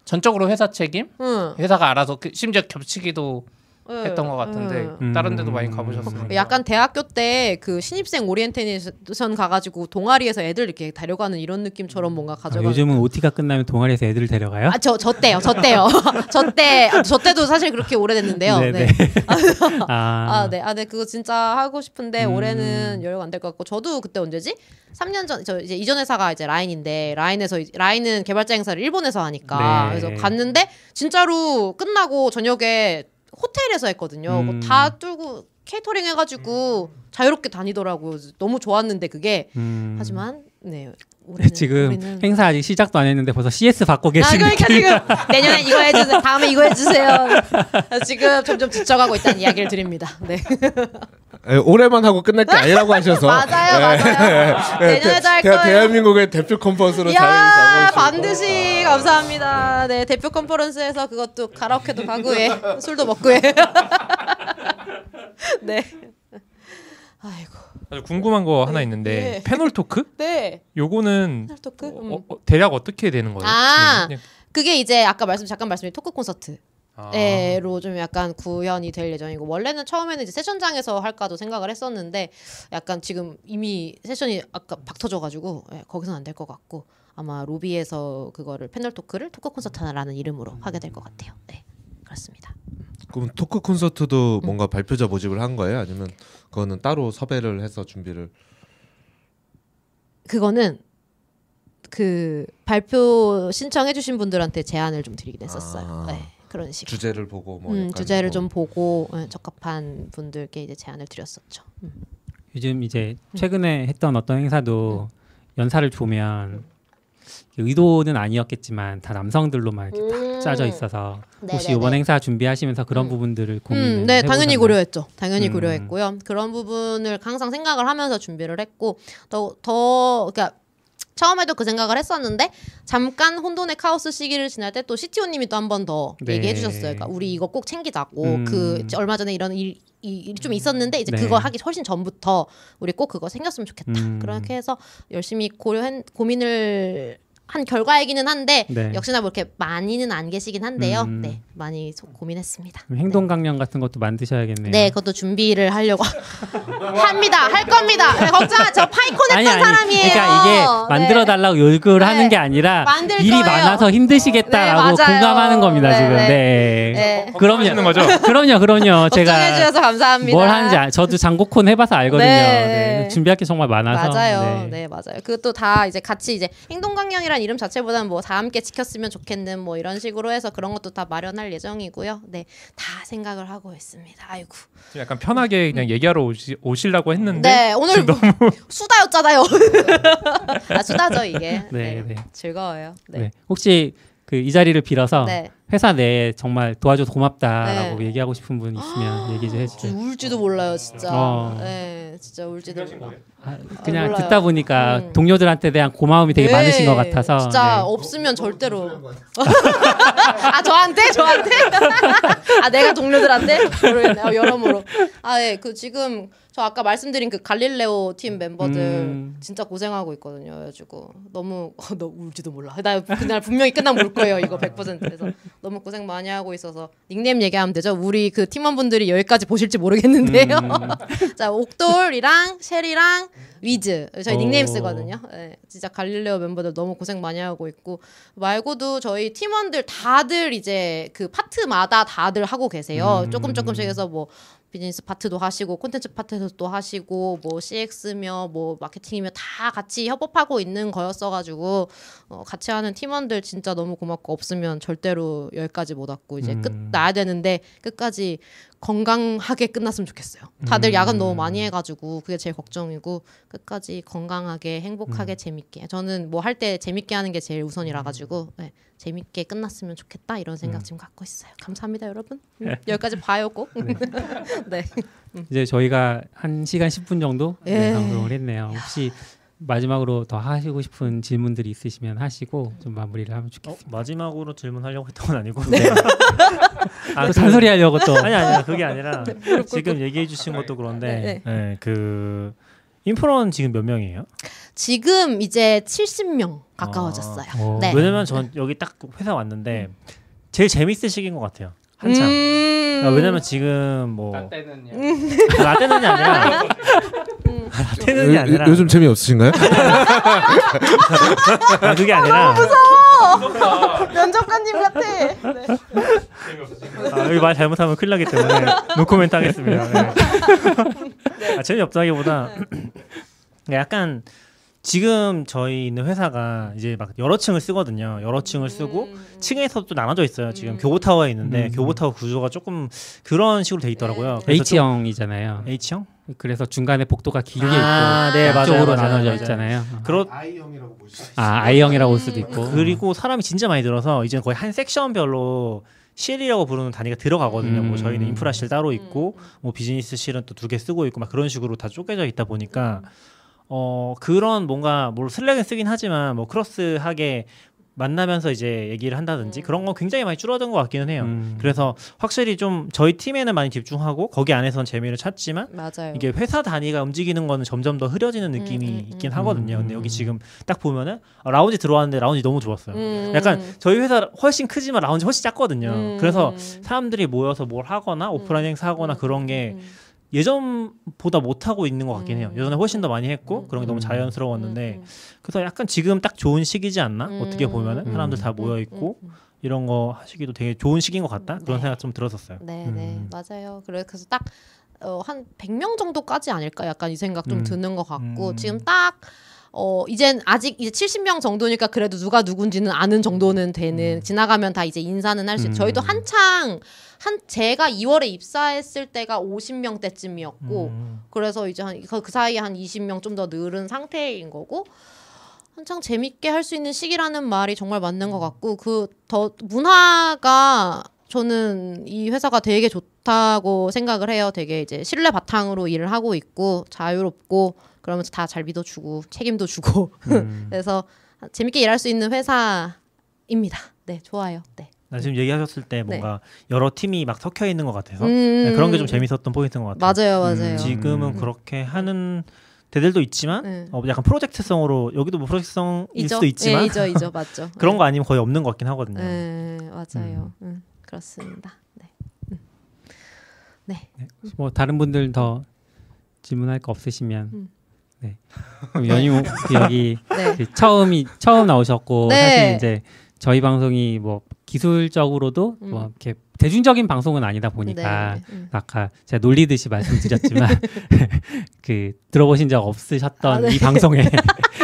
전적으로 회사 책임? 응. 회사가 알아서 그 심지어 겹치기도 네. 했던 것 같은데 응. 다른 데도 음. 많이 가보셨으니까 약간 대학교 때 그 신입생 오리엔테이션 가가지고 동아리에서 애들 이렇게 데려가는 이런 느낌처럼 뭔가 아, 가져가. 요즘은 OT가 끝나면 동아리에서 애들을 데려가요? 아저 저 때요, 저 때요, 저 때, 아, 저 때도 사실 그렇게 오래됐는데요. 네, 네. 네. 아, 아, 네, 아, 네, 그거 진짜 하고 싶은데 음. 올해는 여유가 안될 것 같고 저도 그때 언제지? 3년 전, 저 이제 이전 회사가 이제 라인인데 라인에서 라인은 개발자 행사를 일본에서 하니까 네. 그래서 갔는데 진짜로 끝나고 저녁에 호텔에서 했거든요. 음. 다 뚫고 케이터링 해가지고 자유롭게 다니더라고요. 너무 좋았는데 그게 음. 하지만 네. 올해는, 지금 올해는- 행사 아직 시작도 안 했는데 벌써 CS 받고 아, 계신 그러니까 느낌. 지금 내년에 이거 해주세요. 다음에 이거 해주세요. 지금 점점 지쳐가고 있다는 이야기를 드립니다. 네. 예, 올해만 하고 끝날 게 아니라고 하셔서 맞아요, 예, 맞아요. 예, 내년에도 할 거예요. 대한민국의 대표 컨퍼런스로 자리 반드시 감사합니다. 네 대표 컨퍼런스에서 그것도 가라오케도 가고 해 술도 먹고 해. 네. 아이고. 아주 궁금한 거 하나 있는데 네. 패널 토크? 네. 요거는 토크. 음. 어, 어, 대략 어떻게 되는 거예요? 아. 그냥- 그게 이제 아까 말씀 잠깐 말씀드린 토크 콘서트. 아. 에로 좀 약간 구현이 될 예정이고 원래는 처음에는 이제 세션장에서 할까도 생각을 했었는데 약간 지금 이미 세션이 아까 박 터져가지고 예, 거기서는 안 될 것 같고 아마 로비에서 그거를 패널 토크를 토크 콘서트라는 이름으로 하게 될 것 같아요. 네 그렇습니다. 그럼 토크 콘서트도 뭔가 발표자 모집을 한 거예요? 아니면 그거는 따로 섭외를 해서 준비를 그거는 그 발표 신청해주신 분들한테 제안을 좀 드리긴 했었어요. 아. 네, 그런 식으로. 주제를 보고 뭐 음, 주제를 뭐 좀 보고 예, 적합한 분들께 이제 제안을 드렸었죠. 음. 요즘 이제 최근에 했던 어떤 행사도 연사를 보면 의도는 아니었겠지만 다 남성들로만 이렇게 딱 짜져 있어서 혹시 네네네. 이번 행사 준비하시면서 그런 음. 부분들을 고민을 음, 네, 당연히 해보셨나요? 고려했죠. 당연히 음. 고려했고요. 그런 부분을 항상 생각을 하면서 준비를 했고 더, 더 그러니까 처음에도 그 생각을 했었는데 잠깐 혼돈의 카오스 시기를 지날 때 또 CTO님이 또 한 번더 네. 얘기해 주셨어요. 그러니까 우리 이거 꼭 챙기자고 음. 그 얼마 전에 이런 일, 이, 일이 좀 있었는데 이제 네. 그거 하기 훨씬 전부터 우리 꼭 그거 생겼으면 좋겠다. 음. 그렇게 해서 열심히 고려한 고민을 한 결과이기는 한데 네. 역시나 뭐 이렇게 많이는 안 계시긴 한데요. 음. 네, 많이 소- 고민했습니다. 행동 강령 같은 것도 만드셔야겠네요. 네, 그것도 준비를 하려고 합니다. 할 겁니다. 네, 걱정 저 파이콘 했던 아니 아니. 사람이에요. 그러니까 이게 만들어 네. 달라고 요구를 네. 하는 게 아니라 만들 일이 거예요. 많아서 힘드시겠다라고 네. 공감하는 겁니다 네, 지금. 네. 네. 네. 그럼요. 거죠? 그럼요, 그럼요. 걱정해 제가 주셔서 감사합니다. 뭘 하는지 아- 저도 장고콘 해봐서 알거든요. 네, 네. 네. 준비할 게 정말 많아서. 맞아요. 네. 네. 맞아요. 그것도 다 이제 같이 이제 행동 강령이란 이름 자체보다는 뭐 다 함께 지켰으면 좋겠는 뭐 이런 식으로 해서 그런 것도 다 마련할 예정이고요. 네, 다 생각을 하고 있습니다. 아이고. 좀 약간 편하게 그냥 얘기하러 오시, 오시려고 했는데 네, 오늘 수다였잖아요. 아 수다죠 이게. 네, 네, 네. 즐거워요. 네. 네. 혹시 그 이 자리를 빌어서 네. 회사 내에 정말 도와줘서 고맙다라고 네. 얘기하고 싶은 분 있으면 얘기 좀저 해주세요. 울지도 몰라요, 진짜. 어. 네, 진짜 울지도 몰라. 아, 그냥 몰라요. 듣다 보니까 음. 동료들한테 대한 고마움이 되게 네, 많으신 것 같아서. 진짜 네. 없으면 절대로. 아 저한테 저한테. 아 내가 동료들한테 모르겠네. 요 여러모로. 아 예 그 지금 저 아까 말씀드린 그 갈릴레오 팀 멤버들 음. 진짜 고생하고 있거든요. 그래가지고 너무 어, 너 울지도 몰라. 나 그날 분명히 끝나면 울 거예요. 이거 100%에서 너무 고생 많이 하고 있어서 닉네임 얘기하면 되죠. 우리 그 팀원분들이 여기까지 보실지 모르겠는데요. 음. 자 옥돌이랑 쉘이랑 위즈 저희 닉네임 오. 쓰거든요. 네, 진짜 갈릴레오 멤버들 너무 고생 많이 하고 있고 말고도 저희 팀원들 다들 이제 그 파트마다 다들 하고 계세요. 음. 조금 조금씩 해서 뭐 비즈니스 파트도 하시고 콘텐츠 파트도 하시고 뭐 CX며 뭐 마케팅이며 다 같이 협업하고 있는 거였어가지고 어, 같이 하는 팀원들 진짜 너무 고맙고 없으면 절대로 여기까지 못 왔고 이제 끝 음. 나야 되는데 끝까지 건강하게 끝났으면 좋겠어요. 다들 음. 야근 너무 많이 해가지고 그게 제일 걱정이고 끝까지 건강하게 행복하게 재밌게 저는 뭐 할 때 재밌게 하는 게 제일 우선이라 가지고 네, 재밌게 끝났으면 좋겠다 이런 생각 지금 갖고 있어요. 감사합니다 여러분. 음, 여기까지 봐요 꼭. 네. 이제 저희가 한 시간 10분 정도 네, 예. 방송을 했네요. 혹시 마지막으로 더 하시고 싶은 질문들이 있으시면 하시고 좀 마무리를 하면 어, 좋겠습니다. 마지막으로 질문하려고 했던 건 아니고. 아, 또 그- 잔소리 하려고 또 아니 아니야 그게 아니라 지금 얘기해 주신 것도 그런데 네, 그 인프론 지금 몇 명이에요? 지금 이제 70명 가까워졌어요. 어, 네. 왜냐면 전 여기 딱 회사 왔는데 제일 재밌을 시기인 것 같아요. 한참. 음. 아, 왜냐면 지금 뭐나 때는요. 아, 라떼는이 아니라. 라떼는이 아니라. 요, 즘 재미 없으신가요? 아, 그게 아니라. 면접관님 같아. 아, 여기 말 잘못하면 큰일 나기 때문에 노코멘트 하겠습니다. 네. 아, 재미없다기보다 약간 지금 저희 있는 회사가 이제 막 여러 층을 쓰거든요. 여러 층을 쓰고 층에서 또 나눠져 있어요. 지금 교보타워에 있는데 음. 교보타워 구조가 조금 그런 식으로 돼 있더라고요. H형이잖아요. H형? 그래서 중간에 복도가 길게 아, 있고 네, 맞아요, 양쪽으로 맞아요, 나눠져 맞아요. 있잖아요. 그렇 I형이라고 보시죠. 아 I형이라고 볼 수도 있고. 그리고 사람이 진짜 많이 들어서 이제 거의 한 섹션별로 실이라고 부르는 단위가 들어가거든요. 뭐 음. 저희는 인프라실 따로 있고 뭐 비즈니스실은 또 두 개 쓰고 있고 막 그런 식으로 다 쪼개져 있다 보니까 어 그런 뭔가 뭐 슬랙은 쓰긴 하지만 뭐 크로스하게 만나면서 이제 얘기를 한다든지 그런 건 굉장히 많이 줄어든 것 같기는 해요. 음. 그래서 확실히 좀 저희 팀에는 많이 집중하고 거기 안에서는 재미를 찾지만 맞아요. 이게 회사 단위가 움직이는 거는 점점 더 흐려지는 느낌이 음, 음, 있긴 음. 하거든요. 근데 음. 여기 지금 딱 보면은 아, 라운지 들어왔는데 라운지 너무 좋았어요. 음. 약간 저희 회사 훨씬 크지만 라운지 훨씬 작거든요. 음. 그래서 사람들이 모여서 뭘 하거나 오프라인 행사하거나 그런 게 음. 예전보다 못 하고 있는 것 같긴 해요. 음. 예전에 훨씬 더 많이 했고 그런 게 너무 음. 자연스러웠는데 음, 그래서 약간 지금 딱 좋은 시기지 않나? 음. 어떻게 보면은 음. 사람들 다 음, 모여 음, 있고 음. 이런 거 하시기도 되게 좋은 시기인 것 같다. 그런 네. 생각 좀 들었었어요. 네, 음. 네, 맞아요. 그래- 그래서 딱 어, 한 100명 정도까지 아닐까? 약간 이 생각 좀 음. 드는 것 같고 음. 지금 딱 어, 이젠 아직 이제 70명 정도니까 그래도 누가 누군지는 아는 정도는 되는 지나가면 다 이제 인사는 할수있 음. 저희도 한창 한 제가 2월에 입사했을 때가 50명 때쯤이었고 음. 그래서 이제 한그 사이에 한 20명 좀 더 늘은 상태인 거고 한창 재밌게 할 수 있는 시기라는 말이 정말 맞는 것 같고 그 더 문화가 저는 이 회사가 되게 좋다고 생각을 해요. 되게 이제 신뢰 바탕으로 일을 하고 있고 자유롭고 그러면서 다 잘 믿어주고 책임도 주고 음. 그래서 재밌게 일할 수 있는 회사입니다. 네, 좋아요. 네. 나 지금 얘기하셨을 때 뭔가 여러 팀이 막 섞여 있는 것 같아서 음, 네, 그런 게 좀 재밌었던 포인트인 것 같아요. 맞아요, 맞아요. 음. 지금은 그렇게 하는 데들도 있지만 네. 어, 약간 프로젝트성으로 여기도 뭐 프로젝트성일 이죠? 수도 있지만 예, 이죠, 이죠, 맞죠. 그런 거 아니면 거의 없는 것 같긴 하거든요. 네, 맞아요. 음, 그렇습니다. 네. 뭐 다른 분들 더 질문할 거 없으시면 음. 네. 연유 여기 네. 그 처음이 처음 나오셨고 네. 사실 이제 저희 방송이 뭐 기술적으로도 음. 뭐 이렇게 대중적인 방송은 아니다 보니까 네, 음. 아까 제가 놀리듯이 말씀드렸지만 그 들어보신 적 없으셨던 아, 네. 이 방송에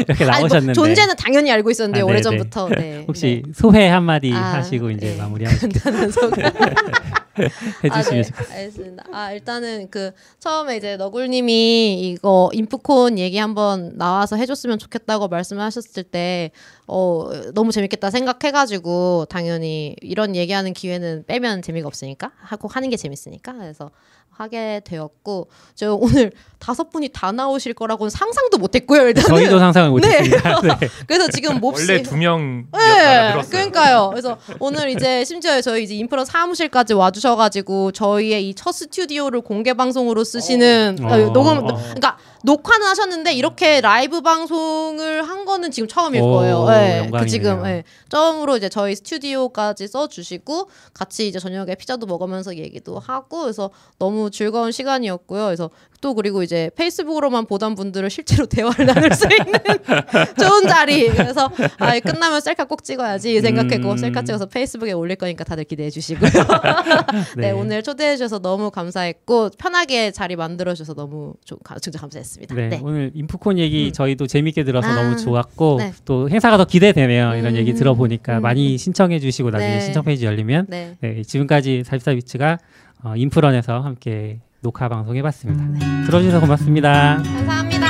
이렇게 뭐 나오셨는데 존재는 당연히 알고 있었는데 아, 네, 오래전부터 네. 혹시 소회 한마디 아, 하시고 이제 네. 소개. 해주시면 아, 좋겠습니다. 네. 알겠습니다. 아 일단은 그 처음에 이제 너굴님이 이거 인프콘 얘기 한번 나와서 해줬으면 좋겠다고 말씀하셨을 때 어, 너무 재밌겠다 생각해가지고 당연히 이런 얘기하는 기회는 빼면 재미가 없으니까 하고 하는 게 재밌으니까 그래서 하게 되었고 저 오늘 다섯 분이 다 나오실 거라고는 상상도 못했고요 일단은 저희도 상상을 네. 못했습니다. 네. 그래서 지금 몹시 원래 두 명이었다가 네, 늘었어요. 그러니까요. 그래서 오늘 이제 심지어 저희 이제 인프라 사무실까지 와주셔가지고 저희의 이 첫 스튜디오를 공개 방송으로 쓰시는 어. 아, 녹음, 어. 그러니까 녹화는 하셨는데 이렇게 라이브 방송을 한 거는 지금 처음일 오, 거예요. 네, 그 영광이네요. 지금 예, 처음으로 이제 저희 스튜디오까지 써주시고 같이 이제 저녁에 피자도 먹으면서 얘기도 하고 그래서 너무 즐거운 시간이었고요. 그래서 또 그리고 이제 페이스북으로만 보던 분들을 실제로 대화를 나눌 수 있는 좋은 자리. 그래서 아 끝나면 셀카 꼭 찍어야지 생각했고 음. 셀카 찍어서 페이스북에 올릴 거니까 다들 기대해 주시고요. 네. 오늘 초대해 주셔서 너무 감사했고 편하게 자리 만들어 주셔서 너무 좀 가- 진짜 감사했습니다. 네, 네. 오늘 인프콘 얘기 음. 저희도 재밌게 들어서 아, 너무 좋았고 네. 또 행사가 더 기대되네요. 이런 음, 얘기 들어보니까 음. 많이 신청해 주시고 나중에 네. 신청 페이지 열리면 네. 네, 지금까지 44비츠가 어, 인프런에서 함께 녹화 방송 해봤습니다. 들어주셔서 고맙습니다. 감사합니다.